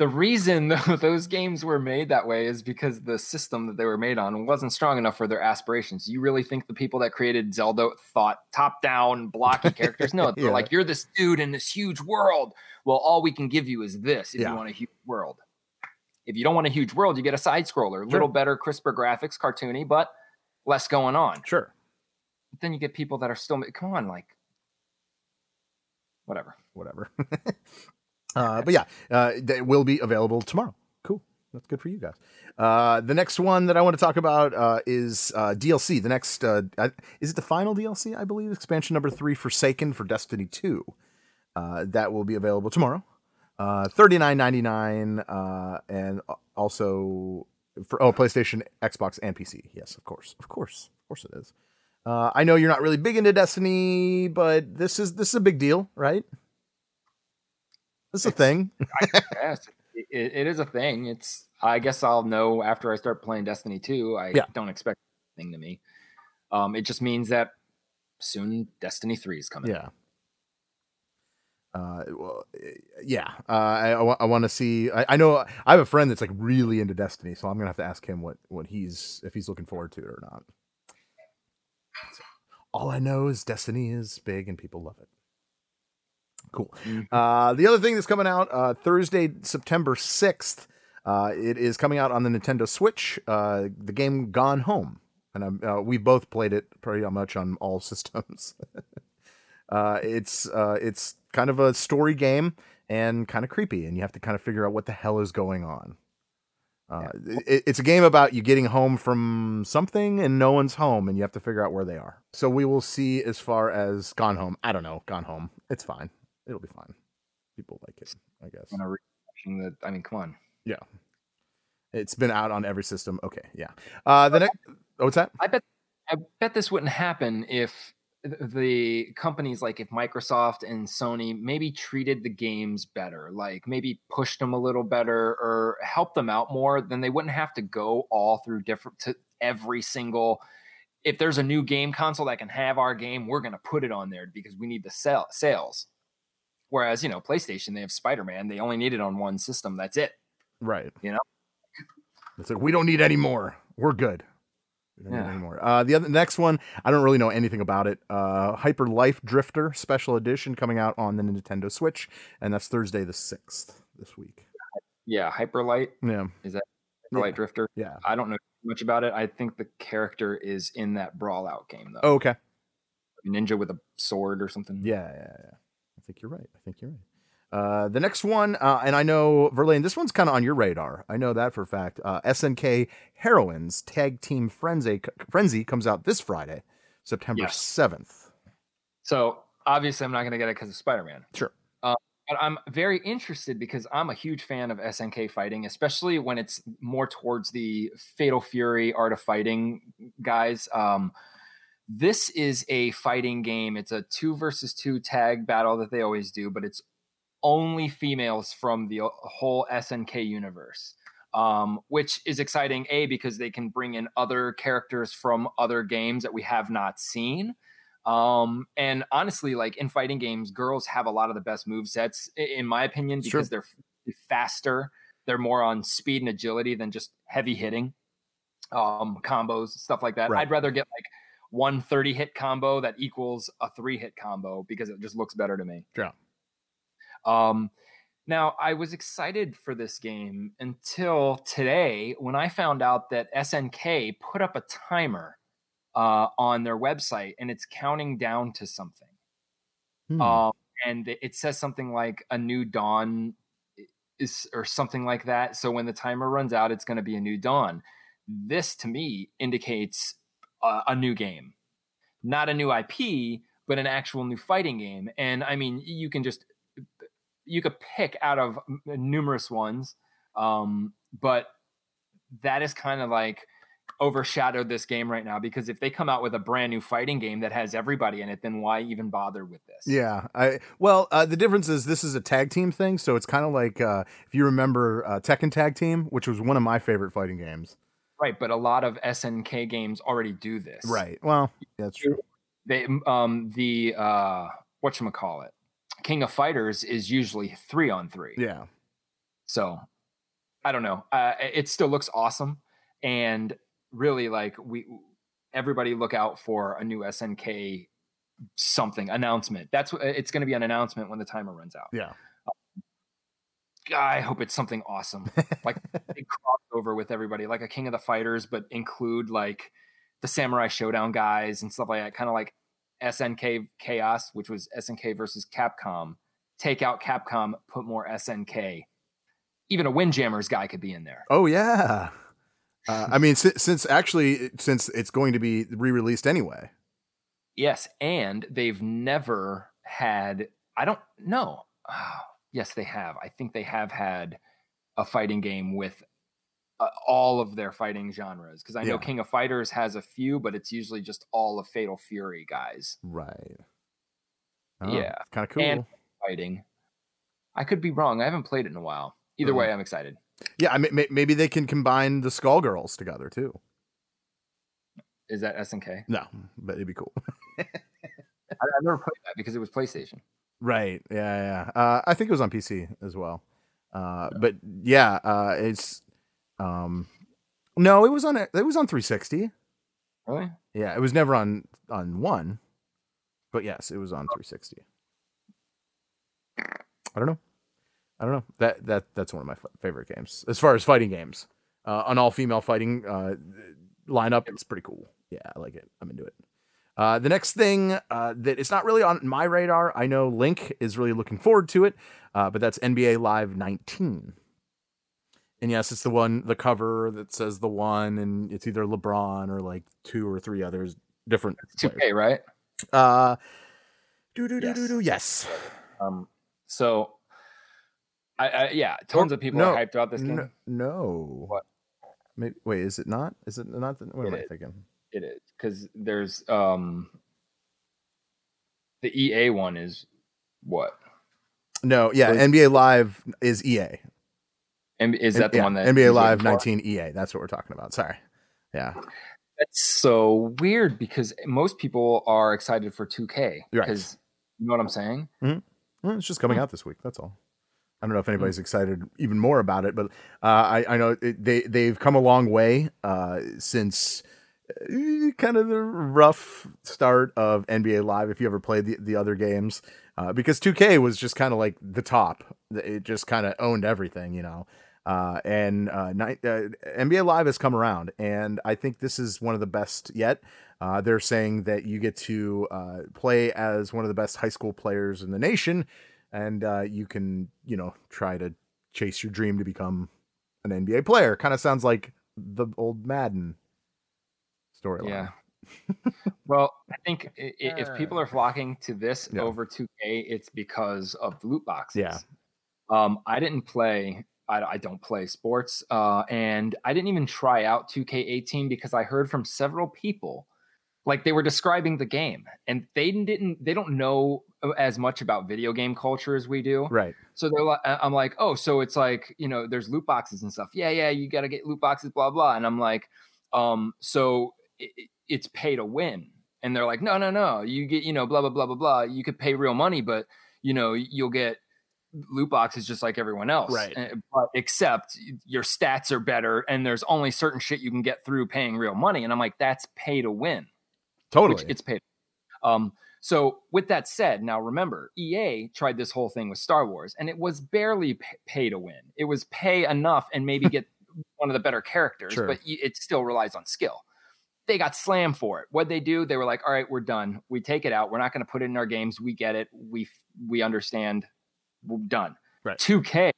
the reason those games were made that way is because the system that they were made on wasn't strong enough for their aspirations. You really think the people that created Zelda thought top down blocky characters? No, they're Yeah. like you're this dude in this huge world. Well, all we can give you is this if Yeah. you want a huge world. If you don't want a huge world, you get a side scroller, little better, crisper graphics, cartoony, but less going on. Sure. But then you get people that are still come on, like whatever. whatever. uh, but yeah, uh, it will be available tomorrow. Cool. That's good for you guys. Uh, the next one that I want to talk about uh, is uh, DLC. The next uh, is it the final DLC? I believe expansion number three, Forsaken for Destiny Two. Uh, that will be available tomorrow. Uh, Thirty nine ninety nine, uh, and also for oh PlayStation, Xbox, and PC. Yes, of course, of course, of course it is. Uh, I know you're not really big into Destiny, but this is this is a big deal, right? This is a It's- thing. yes, it, it is a thing. It's I guess I'll know after I start playing Destiny 2. I Yeah. don't expect anything to me. Um, it just means that soon Destiny 3 is coming. Yeah. Uh, well, yeah. Uh, I, I, want to see. I, I know I have a friend that's like really into Destiny, so I'm gonna have to ask him what what he's if he's looking forward to it or not. So, all I know is Destiny is big and people love it. Cool. Mhm. Uh, the other thing that's coming out uh, Thursday, September 6th, uh, it is coming out on the Nintendo Switch, uh, the game Gone Home. And I'm, uh, we both played it pretty much on all systems. uh, it's uh, it's kind of a story game and kind of creepy, and you have to kind of figure out what the hell is going on. Uh, it, it's a game about you getting home from something and no one's home, and you have to figure out where they are. So we will see as far as Gone Home. I don't know, Gone Home. It's fine. It'll be fine. People like it, I guess. I'm gonna the. I mean, come on. Yeah, it's been out on every system. Okay, yeah. Uh, the next. Oh, what's that? I bet. I bet this wouldn't happen if the companies like if Microsoft and Sony maybe treated the games better, like maybe pushed them a little better or helped them out more, then they wouldn't have to go all through different to every single. If there's a new game console that can have our game, we're going to put it on there because we need the sell, sales. Whereas you know PlayStation, they have Spider Man, they only need it on one system. That's it. Right. You know? It's like we don't need any more. We're good. We don't Yeah. need any more. Uh, the other next one, I don't really know anything about it. Uh, Hyper Light Drifter Special Edition coming out on the Nintendo Switch, and that's Thursday the sixth this week. Yeah, Hyper Light. Yeah. Is that Hyperlight Yeah. Drifter. Yeah. I don't know much about it. I think the character is in that Brawlout game though. Oh, okay. Ninja with a sword or something. Yeah, yeah, yeah. Think you're right. I think you're right. Uh, the next one, uh, and I know Verlaine, this one's kind of on your radar. I know that for a fact. Uh, SNK Heroines Tag Team Frenzy Frenzy comes out this Friday, September Yes. seventh. So obviously, I'm not going to get it because of Spider Man. Sure. Uh, but I'm very interested because I'm a huge fan of SNK fighting, especially when it's more towards the Fatal Fury Art of Fighting guys. Um, this is a fighting game. It's a two versus two tag battle that they always do, but it's only females from the whole SNK universe. Um, which is exciting, A, because they can bring in other characters from other games that we have not seen. Um, and honestly, like in fighting games, girls have a lot of the best move sets, in my opinion, Sure. because they're faster. They're more on speed and agility than just heavy hitting, um, combos, stuff like that. Right. I'd rather get like one 30 hit combo that equals a three hit combo because it just looks better to me. Yeah. Um, now I was excited for this game until today when I found out that SNK put up a timer uh, on their website and it's counting down to something. Hmm. Um, and it- it says something like a new dawn is or something like that. So when the timer runs out, it's going to be a new dawn. This to me indicates a, a new game, not a new IP, but an actual new fighting game. And I mean, you can just you could pick out of numerous ones, um, but that is kind of like overshadowed this game right now because if they come out with a brand new fighting game that has everybody in it, then why even bother with this? Yeah, I well, uh, the difference is this is a tag team thing, so it's kind of like uh, if you remember uh, Tekken Tag Team, which was one of my favorite fighting games. Right, but a lot of SNK games already do this. Right. Well, that's true. They um the uh what you call it, King of Fighters is usually three on three. Yeah. So I don't know. Uh, it still looks awesome, and really like we everybody look out for a new SNK something announcement. That's what it's going to be an announcement when the timer runs out. Yeah. I hope it's something awesome, like big crossover with everybody, like a King of the Fighters, but include like the Samurai Shodown guys and stuff like that. Kind of like SNK Chaos, which was SNK versus Capcom. Take out Capcom, put more SNK. Even a Windjammers guy could be in there. Oh yeah. Uh, I mean, since, since actually, since it's going to be re-released anyway. Yes, and they've never had. I don't know. Ah, yes, they have. I think they have had a fighting game with uh, all of their fighting genres. Because I know Yeah. King of Fighters has a few, but it's usually just all of Fatal Fury guys Right. Yeah. Kind of cool. And- fighting. I could be wrong. I haven't played it in a while. Either Uh-huh. way, I'm excited. yeah. I mean, may- maybe they can combine the Skullgirls together too. Is that SNK? No, but it'd be cool. I, I never played that because it was PlayStation. Right. Yeah. Yeah. Uh, I think it was on PC as well. Uh, but yeah, uh, it's um, no, it was on it was on 360. Really? Yeah, it was never on on one, but yes, it was on 360. I don't know. I don't know. That that that's one of my f- favorite games as far as fighting games. Uh, an all female fighting uh, lineup. It's pretty cool. Yeah, I like it. I'm into it. Uh, the next thing uh, that it's not really on my radar. I know Link is really looking forward to it, uh, but that's NBA Live 19. And yes, it's the one, the cover that says the one, and it's either LeBron or like two or three others, different. Two players. K, right? Uh, do do do do do. Yes. Um, so, I, I yeah, tons Oh, of people no, are hyped about this game. No. no. What? Maybe, wait, is it not? Is it not? The, what am It I is. thinking? It is because there's um the EA one is what No, yeah, NBA Live is EA. and is that the Yeah, one that NBA Live 19 EA? That's what we're talking about. Sorry. Yeah. That's so weird because most people are excited for 2K Right. because you know what I'm saying. Well, it's just coming Hmm. out this week. That's all. I don't know if anybody's excited even more about it, but uh, I, I know it, they they've come a long way uh, since kind of the rough start of NBA Live. If you ever played the, the other games, uh, because 2K was just kind of like the top. It just kind of owned everything, you know. Uh, and uh, ni- uh, NBA Live has come around, and I think this is one of the best yet. Uh, they're saying that you get to uh, play as one of the best high school players in the nation, and you can, you know, try to chase your dream to become an NBA player. Kind of sounds like the old Madden storyline. Yeah. well, I think i- i- if people are flocking to this Yeah. over 2K, it's because of loot boxes. Yeah. Um, I didn't play. I, I don't play sports, uh, and I didn't even try out 2K18 because I heard from several people, like they were describing the game, and they didn't. They don't know as much about video game culture as we do. Right. So they're like, I'm like, oh, so it's like, you know, there's loot boxes and stuff. Yeah, yeah, you got to get loot boxes, blah blah. And I'm like, um, so it, it's pay to win. And they're like, no, no, no, you get, you know, blah blah blah blah blah. You could pay real money, but you know, you'll get loot boxes just like everyone else. Right. And- But except your stats are better, and there's only certain shit you can get through paying real money. And I'm like, that's pay to win Totally. it's paid. Um, so with that said, now remember, EA tried this whole thing with Star Wars, and it was barely pay to win. It was pay enough and maybe get one of the better characters, Sure. but it still relies on skill. They got slammed for it. What they do? They were like, "All right, we're done. We take it out. We're not going to put it in our games. We get it. We we understand. We're done." Right. 2K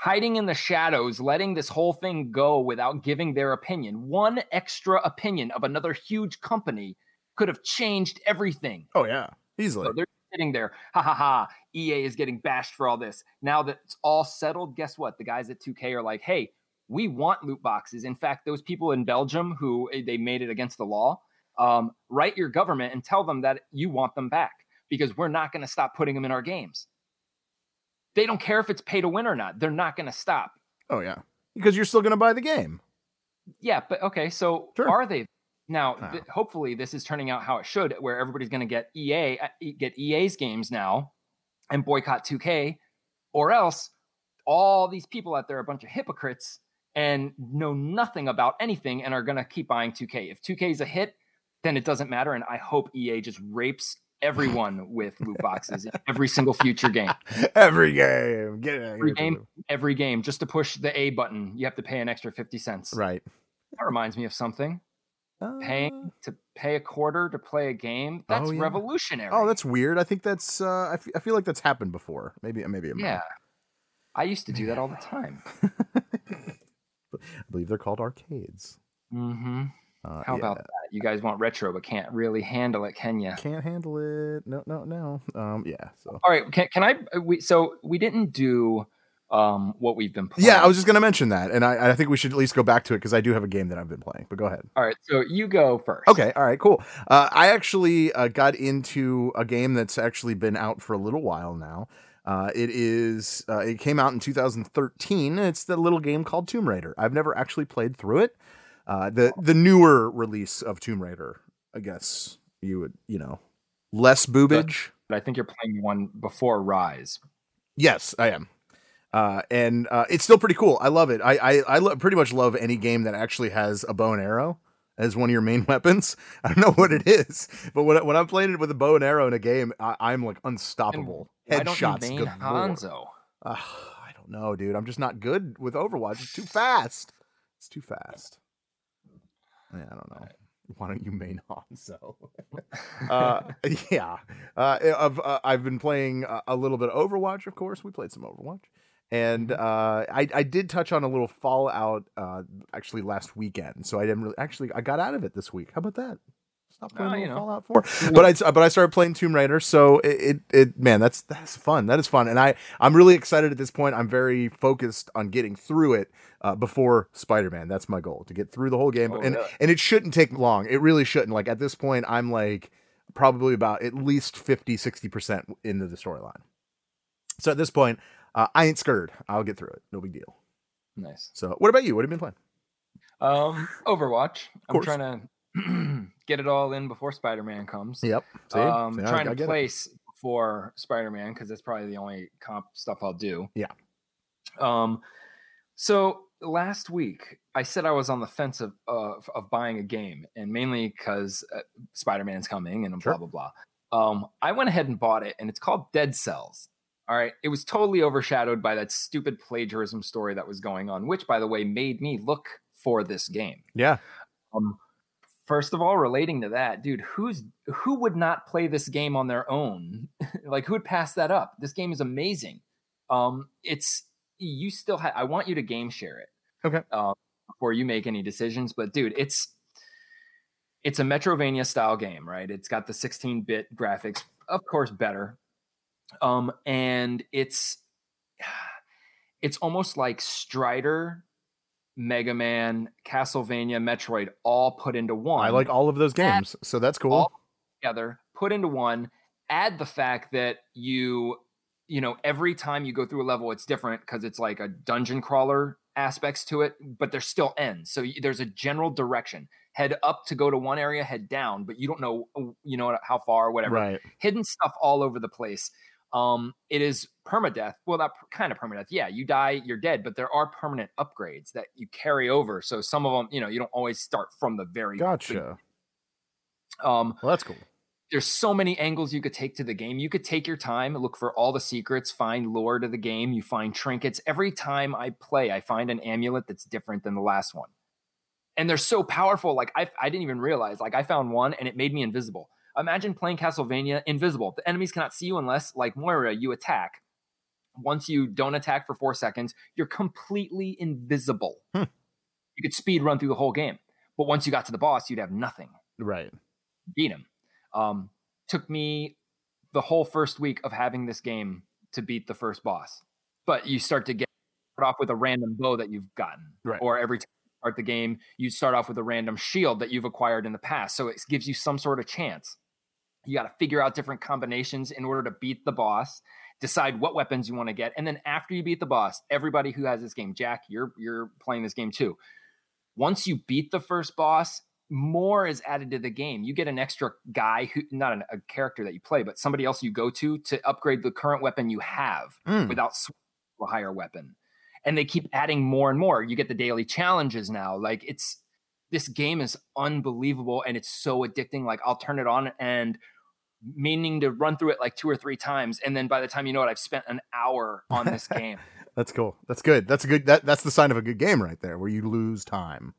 hiding in the shadows, letting this whole thing go without giving their opinion. One extra opinion of another huge company could have changed everything. oh yeah. Easily. So they're sitting there, ha ha ha. EA is getting bashed for all this. Now that it's all settled, guess what? The guys at 2K are like, hey, we want loot boxes. In fact, those people in Belgium who eh, they made it against the law, um, write your government and tell them that you want them back because we're not going to stop putting them in our games. They don't care if it's pay to win or not. They're not going to stop. oh yeah. Because you're still gonna buy the game. Yeah, but okay. So Sure. are they now? Th- hopefully, this is turning out how it should, where everybody's going to get EA uh, get EA's games now and boycott 2K, or else all these people out there are a bunch of hypocrites and know nothing about anything and are going to keep buying 2K. If 2K is a hit, then it doesn't matter. And I hope EA just rapes everyone with loot boxes in every single future game. Every game. Get it. Every game, every game, just to push the A button, you have to pay an extra 50 cents. Right. That reminds me of something. paying Uh, to pay a quarter to play a game that's Oh, yeah. revolutionary Oh, that's weird. I think that's. Uh, I, f- I feel like that's happened before. Maybe. Maybe. I'm wrong. yeah i used to do that all the time I believe they're called arcades. hmm Uh, how yeah. about that you guys want retro but can't really handle it can you Can't handle it. No, no, no. Um, yeah. So. all right can, can i we so we didn't do um what we've been playing Yeah, I was just gonna mention that, and I, I think we should at least go back to it because I do have a game that I've been playing. But go ahead. all right so you go first Okay, all right, cool. Uh, I actually uh, got into a game that's actually been out for a little while now. Uh, it is. Uh, it came out in 2013. It's the little game called Tomb Raider. I've never actually played through it. Uh, the the newer release of Tomb Raider, I guess you would, you know, less boobage. but i think you're playing the one before rise Yes, I am. Uh, and uh, it's still pretty cool. I love it. I I, I lo- pretty much love any game that actually has a bow and arrow as one of your main weapons. I don't know what it is, but when, when I'm playing it with a bow and arrow in a game, I, I'm like unstoppable. You Headshots, good lord. Hanzo? Uh, I don't know, dude. I'm just not good with Overwatch. It's too fast. It's too fast. Yeah, I don't know. Why don't you main Hanzo? uh, yeah. Uh, I've, uh, I've been playing a, a little bit of Overwatch, of course. We played some Overwatch. And uh, I, I did touch on a little Fallout uh, actually last weekend. So I didn't really actually I got out of it this week. How about that? Stop playing Oh, a you little know. Fallout 4. But I but I started playing Tomb Raider, so it, it it man, that's that's fun. That is fun, and I I'm really excited at this point. I'm very focused on getting through it uh, before Spider Man. That's my goal to get through the whole game, Oh, and really? and it shouldn't take long. It really shouldn't. Like at this point, I'm like probably about at least 50 60 percent into the storyline. So at this point, uh, I ain't scared. I'll get through it. No big deal. Nice. So what about you? What have you been playing? Um, Overwatch. I'm trying to get it all in before Spider-Man comes. Yep. See? um, See, I- trying I to get it. place before Spider-Man because that's probably the only comp stuff I'll do. Yeah. Um, so last week I said I was on the fence of of, of buying a game, and mainly because uh, Spider-Man's coming and Sure. blah blah blah. Um, I went ahead and bought it, and it's called Dead Cells. All right, it was totally overshadowed by that stupid plagiarism story that was going on, which, by the way, made me look for this game. Yeah. Um, first of all, relating to that, dude, who's who would not play this game on their own? like, who would pass that up? This game is amazing. Um, it's you still have. I want you to game share it. Okay. Um, before you make any decisions, but dude, it's it's a Metrovania style game, right? It's got the 16-bit graphics, of course, better. Um, and it's it's almost like Strider, Mega Man, Castlevania, Metroid all put into one. I like all of those That- games, so that's cool. all together, put into one. Add the fact that you, you know, every time you go through a level, it's different because it's like a dungeon crawler aspects to it, but there's still ends. So there's a general direction. Head up to go to one area, head down, but you don't know, you know, how far or whatever right. hidden stuff all over the place. Um, it is permadeath. Well, that kind of permadeath. Yeah, you die, you're dead, but there are permanent upgrades that you carry over. So some of them, you know, you don't always start from the very Gotcha. Um, Well, that's cool. there's so many angles you could take to the game. You could take your time, look for all the secrets, find lore to the game, you find trinkets. Every time I play, I find an amulet that's different than the last one. And they're so powerful. Like I, I didn't even realize. Like I found one and it made me invisible. Imagine playing Castlevania invisible. The enemies cannot see you unless, like Moira, you attack. Once you don't attack for four seconds, you're completely invisible. Hmm. You could speed run through the whole game. But once you got to the boss, you'd have nothing Right. beat him. Um, took me the whole first week of having this game to beat the first boss. But you start to get off with a random bow that you've gotten, Right. or every time you start the game, you start off with a random shield that you've acquired in the past. So it gives you some sort of chance. You got to figure out different combinations in order to beat the boss. Decide what weapons you want to get, and then after you beat the boss, everybody who has this game, Jack, you're you're playing this game too. Once you beat the first boss, more is added to the game. You get an extra guy who, not an, a character that you play, but somebody else you go to to upgrade the current weapon you have Mm. without a higher weapon. And they keep adding more and more. You get the daily challenges now. Like it's this game is unbelievable and it's so addicting. Like I'll turn it on and meaning to run through it like two or three times, and then by the time you know it, I've spent an hour on this game. That's cool. That's good. That's a good. That that's the sign of a good game right there, where you lose time.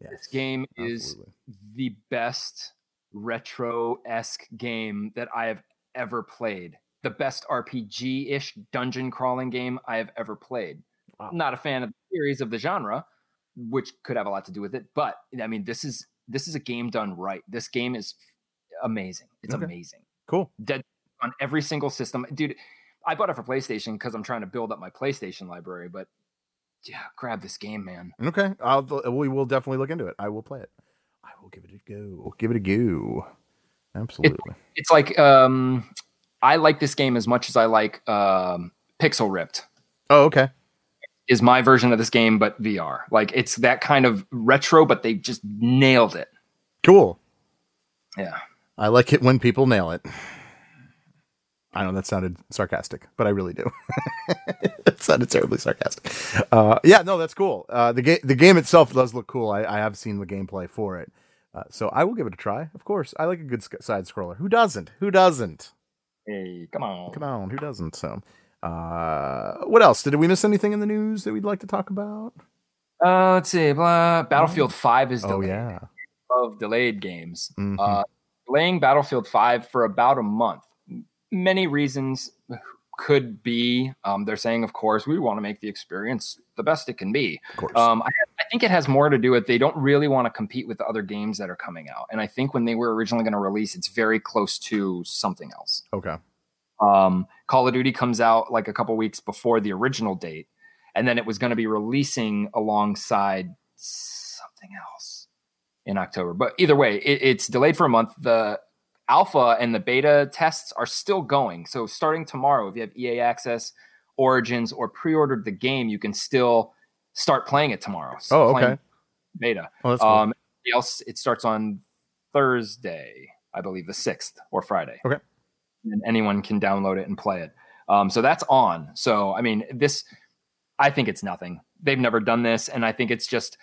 Yes. This game is absolutely. the best retro esque game that I have ever played. The best RPG ish dungeon crawling game I have ever played. Wow. Not a fan of the series of the genre, which could have a lot to do with it. But I mean, this is this is a game done right. This game is amazing. It's Okay. amazing. cool. Dead on every single system, dude. I bought it for PlayStation because I'm trying to build up my PlayStation library. But yeah, grab this game, man. Okay, I'll we will definitely look into it. I will play it. I will give it a go. Give it a go. Absolutely. it's like um I like this game as much as I like um Pixel Ripped oh, okay. is my version of this game but VR. Like it's that kind of retro but they just nailed it. Cool. Yeah. I like it when people nail it. I know that sounded sarcastic, but I really do. it sounded terribly sarcastic. Uh, yeah, no, that's cool. Uh, the game, the game itself does look cool. I, I have seen the gameplay for it, uh, so I will give it a try. Of course, I like a good sc- side scroller. Who doesn't? Who doesn't? Hey, come on. Come on, who doesn't? So, uh, what else? Did we miss anything in the news that we'd like to talk about? Uh, let's see. Blah. Battlefield 5 is Oh delayed. yeah. of delayed games. Mhm. Delaying Battlefield 5 for about a month. Many reasons could be. Um, they're saying, of course, we want to make the experience the best it can be. of course. Um, I, I think it has more to do with they don't really want to compete with the other games that are coming out. And I think when they were originally going to release, it's very close to something else. okay. Um, Call of Duty comes out like a couple weeks before the original date, and then it was going to be releasing alongside something else in October. But either way, it, it's delayed for a month. The alpha and the beta tests are still going. So starting tomorrow, if you have EA Access, Origins, or pre-ordered the game, you can still start playing it tomorrow. Oh, Playing okay. Beta. Oh, that's cool. Um, else it starts on Thursday, I believe, the sixth or Friday. Okay. And anyone can download it and play it. Um, so that's on. So I mean, this I think it's nothing. They've never done this, and I think it's just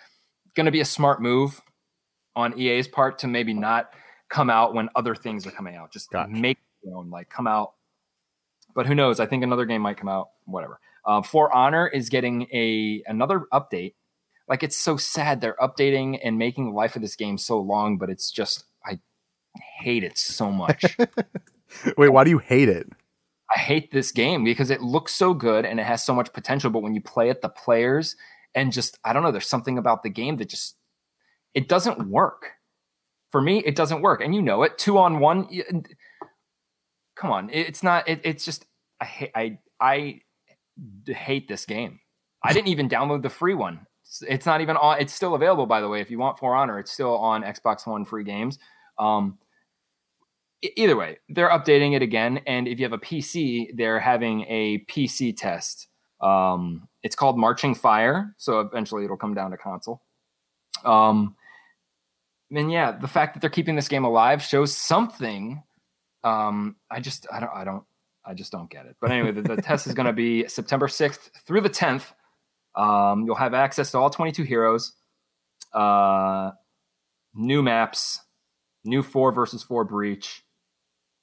going to be a smart move on EA's part to maybe not come out when other things are coming out. Just Gotcha. make your own, like come out. But who knows? I think another game might come out. Whatever. Uh, For Honor is getting a another update. Like it's so sad they're updating and making the life of this game so long, but it's just I hate it so much. Wait, why do you hate it? I hate this game because it looks so good and it has so much potential, but when you play it, the players and just I don't know, there's something about the game that just it doesn't work. For me, it doesn't work, and you know it. Two on one. Come on, it's not. It, it's just I hate. I hate this game. I didn't even download the free one. It's- not even on. It's still available, by the way. If you want For Honor, it's still on Xbox One free games. Um, either way, they're updating it again. And if you have a PC, they're having a PC test. Um, it's called Marching Fire. So eventually it'll come down to console. Um, and yeah, the fact that they're keeping this game alive shows something. Um, I just, I don't, I don't, I just don't get it. But anyway, the, the test is going to be September 6th through the 10th. Um, you'll have access to all 22 heroes, uh, new maps, new four versus four breach,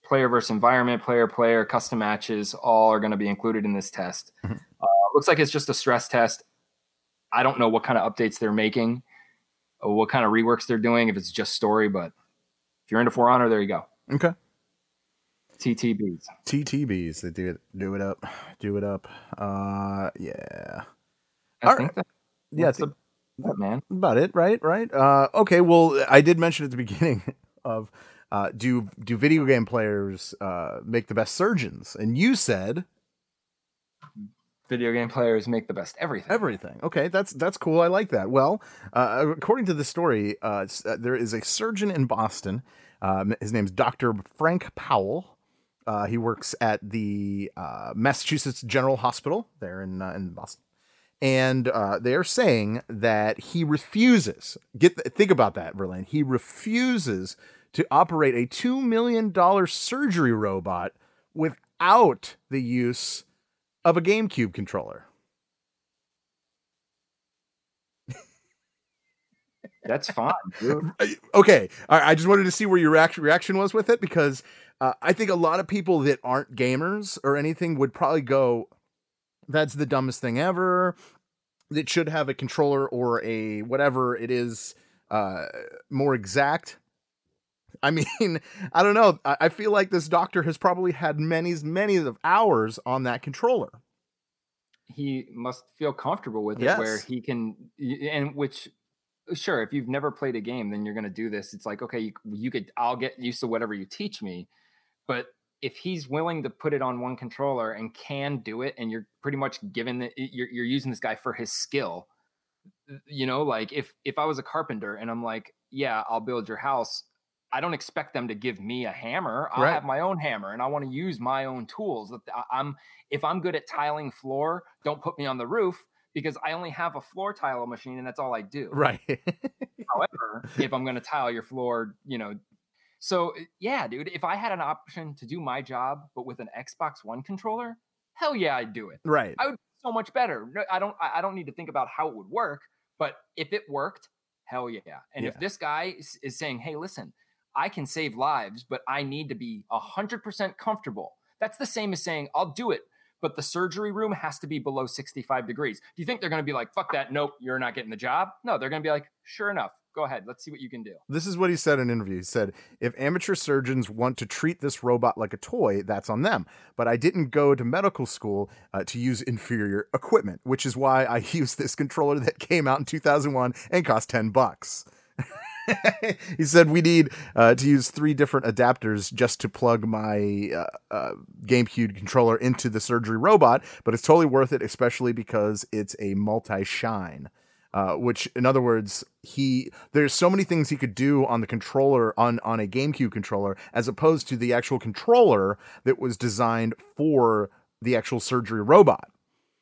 player versus environment, player player, custom matches, all are going to be included in this test. Mhm. Uh, looks like it's just a stress test. I don't know what kind of updates they're making, what kind of reworks they're doing. If it's just story, but if you're into For Honor, there you go. Okay. TTBs. TTBs. They do it. Do it up. Do it up. Uh, yeah. I All think that, Yeah. I that's think that, man. about it. Right. Right. Uh, okay. Well, I did mention at the beginning of, uh, do do video game players uh make the best surgeons? And you said Video game players make the best everything. Everything. Okay, that's that's cool. I like that. Well, uh, according to the story, uh, uh, there is a surgeon in Boston. Um, his name's Doctor Frank Powell. Uh, he works at the uh, Massachusetts General Hospital there in in Boston, and they are saying that he refuses. Get th- think about that, Verlaine. He refuses to operate a two million dollar surgery robot without the use of a GameCube controller. That's fine. dude. okay I, I just wanted to see where your reaction reaction was with it because uh, i think a lot of people that aren't gamers or anything would probably go that's the dumbest thing ever that should have a controller or a whatever it is uh more exact i mean i don't know. I, feel like this doctor has probably had many many of hours on that controller. He must feel comfortable with it where he can and which sure if you've never played a game then you're going to do this. It's like okay you, you could i'll get used to whatever you teach me. But if he's willing to put it on one controller and can do it and you're pretty much given that you're, you're using this guy for his skill you know like if if i was a carpenter and i'm like yeah i'll build your house i don't expect them to give me a hammer i Right. have my own hammer and i want to use my own tools i'm if i'm good at tiling floor don't put me on the roof because i only have a floor tile machine and that's all i do right however if i'm going to tile your floor you know so uh, yeah dude if i had an option to do my job but with an xbox one controller hell yeah i'd do it right I would be so much better. No, I don't. I I don't need to think about how it would work. But if it worked, hell yeah. And Yeah. if this guy is, is saying, "Hey, listen, I can save lives, but I need to be hundred percent comfortable That's the same as saying, I'll do it, but the surgery room has to be below 65 degrees. Do you think they're going to be like, fuck that? Nope, you're not getting the job? No, they're going to be like, sure enough, go ahead. Let's see what you can do. This is what he said in an interview. He said, If amateur surgeons want to treat this robot like a toy, that's on them. But I didn't go to medical school uh, to use inferior equipment, which is why I used this controller that came out in 2001 and cost 10 bucks. he said we need uh, to use three different adapters just to plug my uh, uh, GameCube controller into the surgery robot, but it's totally worth it, especially because it's a multi shine. Uh, which, in other words, he there's so many things he could do on the controller on on a GameCube controller, as opposed to the actual controller that was designed for the actual surgery robot.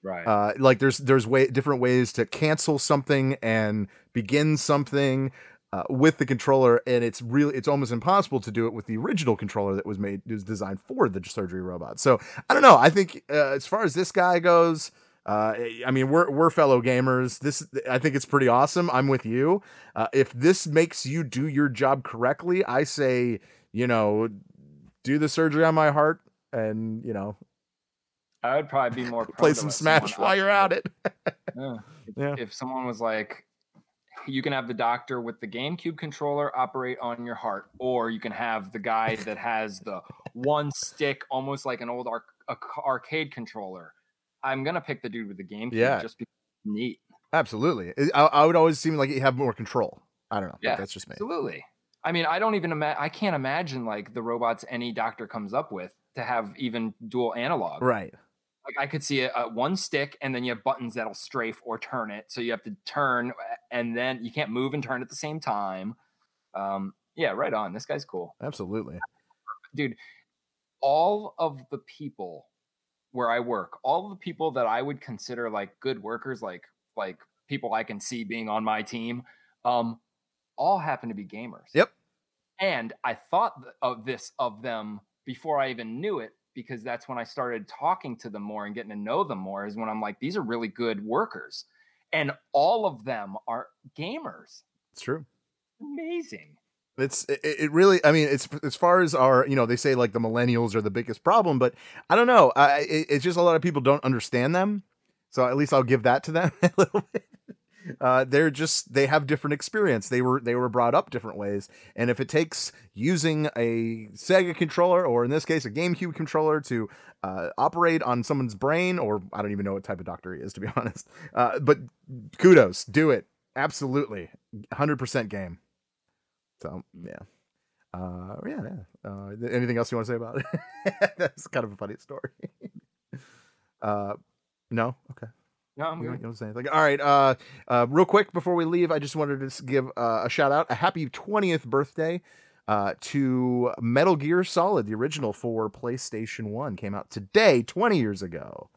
Right. Uh, like there's there's way different ways to cancel something and begin something uh, with the controller, and it's really it's almost impossible to do it with the original controller that was made was designed for the surgery robot. So I don't know. I think uh, as far as this guy goes. Uh, I mean, we're we're fellow gamers. This I think it's pretty awesome. I'm with you. Uh, if this makes you do your job correctly, I say you know, do the surgery on my heart, and you know, I would probably be more play some Smash while you're at it. Yeah. If, Yeah. if someone was like, you can have the doctor with the GameCube controller operate on your heart, or you can have the guy that has the one stick, almost like an old arc- arcade controller. I'm gonna pick the dude with the GameCube Yeah. just because neat. Absolutely, I, I would always seem like you have more control. I don't know. but Yeah, that's just me. Absolutely. I mean, I don't even imagine. I can't imagine like the robots any doctor comes up with to have even dual analog. Right. Like I could see a, a one stick, and then you have buttons that'll strafe or turn it. So you have to turn, and then you can't move and turn at the same time. Um, yeah, right on. This guy's cool, Absolutely. dude. All of the people where I work, all the people that I would consider like good workers, like like people I can see being on my team, um, all happen to be gamers. Yep. And I thought of this of them before I even knew it because that's when I started talking to them more and getting to know them more is when I'm like, these are really good workers. And all of them are gamers. It's true. Amazing. It's it, it really. I mean, it's as far as our you know they say like the millennials are the biggest problem, but I don't know. I it, it's just a lot of people don't understand them. So at least I'll give that to them a little bit. Uh, they're just they have different experience. They were they were brought up different ways, and if it takes using a Sega controller or in this case a GameCube controller to uh, operate on someone's brain, or I don't even know what type of doctor he is to be honest. Uh, but kudos, do it absolutely, hundred percent game. So yeah, uh, yeah, yeah. Uh, th- anything else you want to say about it? That's kind of a funny story. uh, no, okay. No, I'm You good. don't say anything. All right. Uh, uh, real quick before we leave, I just wanted to give uh, a shout out, a happy 20th birthday uh, to Metal Gear Solid, the original for PlayStation 1. Came out today, 20 years ago.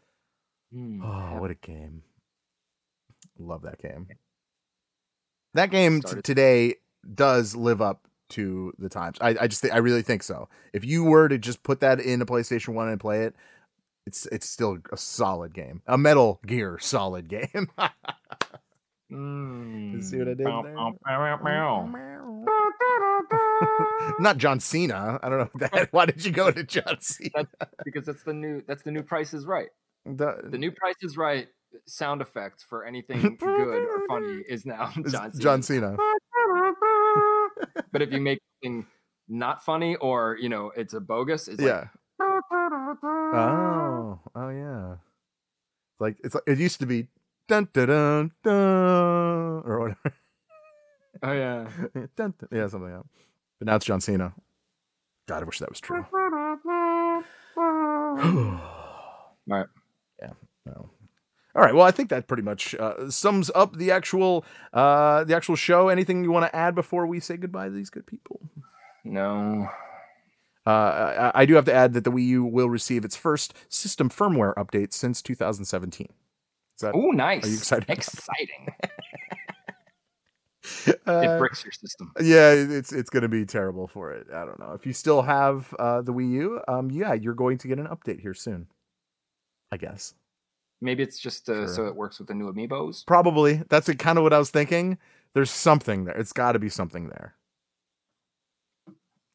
Hmm, Oh, what a game. Love that game. That game t- today does live up to the times. I, I just think, I really think so. If you were to just put that in a PlayStation 1 and play it, it's it's still a solid game. A Metal Gear Solid game. Mm. see what I did Bow, there? bow, bow. Not John Cena. I don't know that. Why did you go to John Cena? because that's the new that's the new price is right. The- The new price is right sound effect for anything good or funny is now John Cena. John Cena. But if you make something not funny or you know it's a bogus, it's Yeah. Oh, oh yeah. Like it's like it used to be dun dun dun dun or whatever. oh yeah. dun, dun, yeah, something like that. But now it's John Cena. God, I wish that was true. Right. Yeah. No. All right. Well, I think that pretty much uh, sums up the actual uh, the actual show. Anything you want to add before we say goodbye to these good people? No. Uh, I, I do have to add that the Wii U will receive its first system firmware update since 2017. Oh, nice. Are you excited Exciting. uh, it breaks your system. yeah, it's it's going to be terrible for it. I don't know if you still have uh, the Wii U. Um, yeah, you're going to get an update here soon. I guess Maybe it's just uh, so it works with the new amiibos. probably that's kind of what I was thinking. There's something there. It's got to be something there.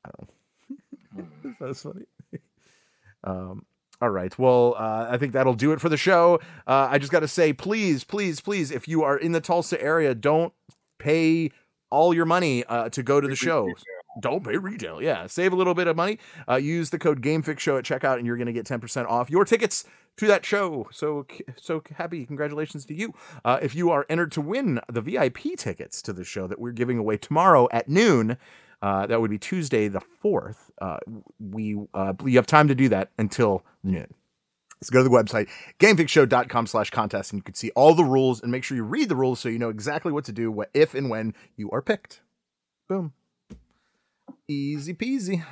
I don't know. Hmm. That's funny. Um, all right. Well, uh, I think that'll do it for the show. Uh, I just got to say, please, please, please, if you are in the Tulsa area, don't pay all your money uh, to go to the show. Don't pay retail. Yeah, save a little bit of money. Uh, use the code GameFix Show at checkout, and you're going to get 10% off your tickets to that show. So, so happy! Congratulations to you. Uh, if you are entered to win the VIP tickets to the show that we're giving away tomorrow at noon, uh, that would be Tuesday the fourth. Uh, we uh, you have time to do that until noon. So go to the website, gamefixshow.com slash contest, and you can see all the rules and make sure you read the rules so you know exactly what to do what, if and when you are picked. Boom. Easy peasy.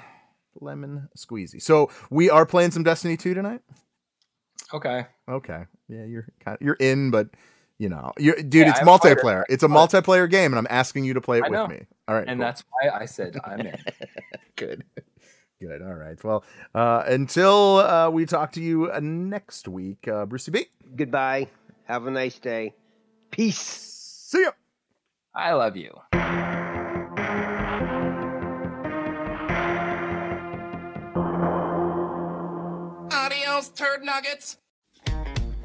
Lemon squeezy. So we are playing some Destiny 2 tonight? Okay. Okay. Yeah, you're kind of, you're in, but you know, you're, dude, Yeah, it's I'm a fighter. multiplayer. It's a multiplayer game, and I'm asking you to play it I with know. me. All right. And cool. that's why I said I'm in. good. Good. All right. Well, uh, until uh, we talk to you uh, next week, uh, Brucey B. Goodbye. Have a nice day. Peace. See ya. I love you. Adios, turd nuggets.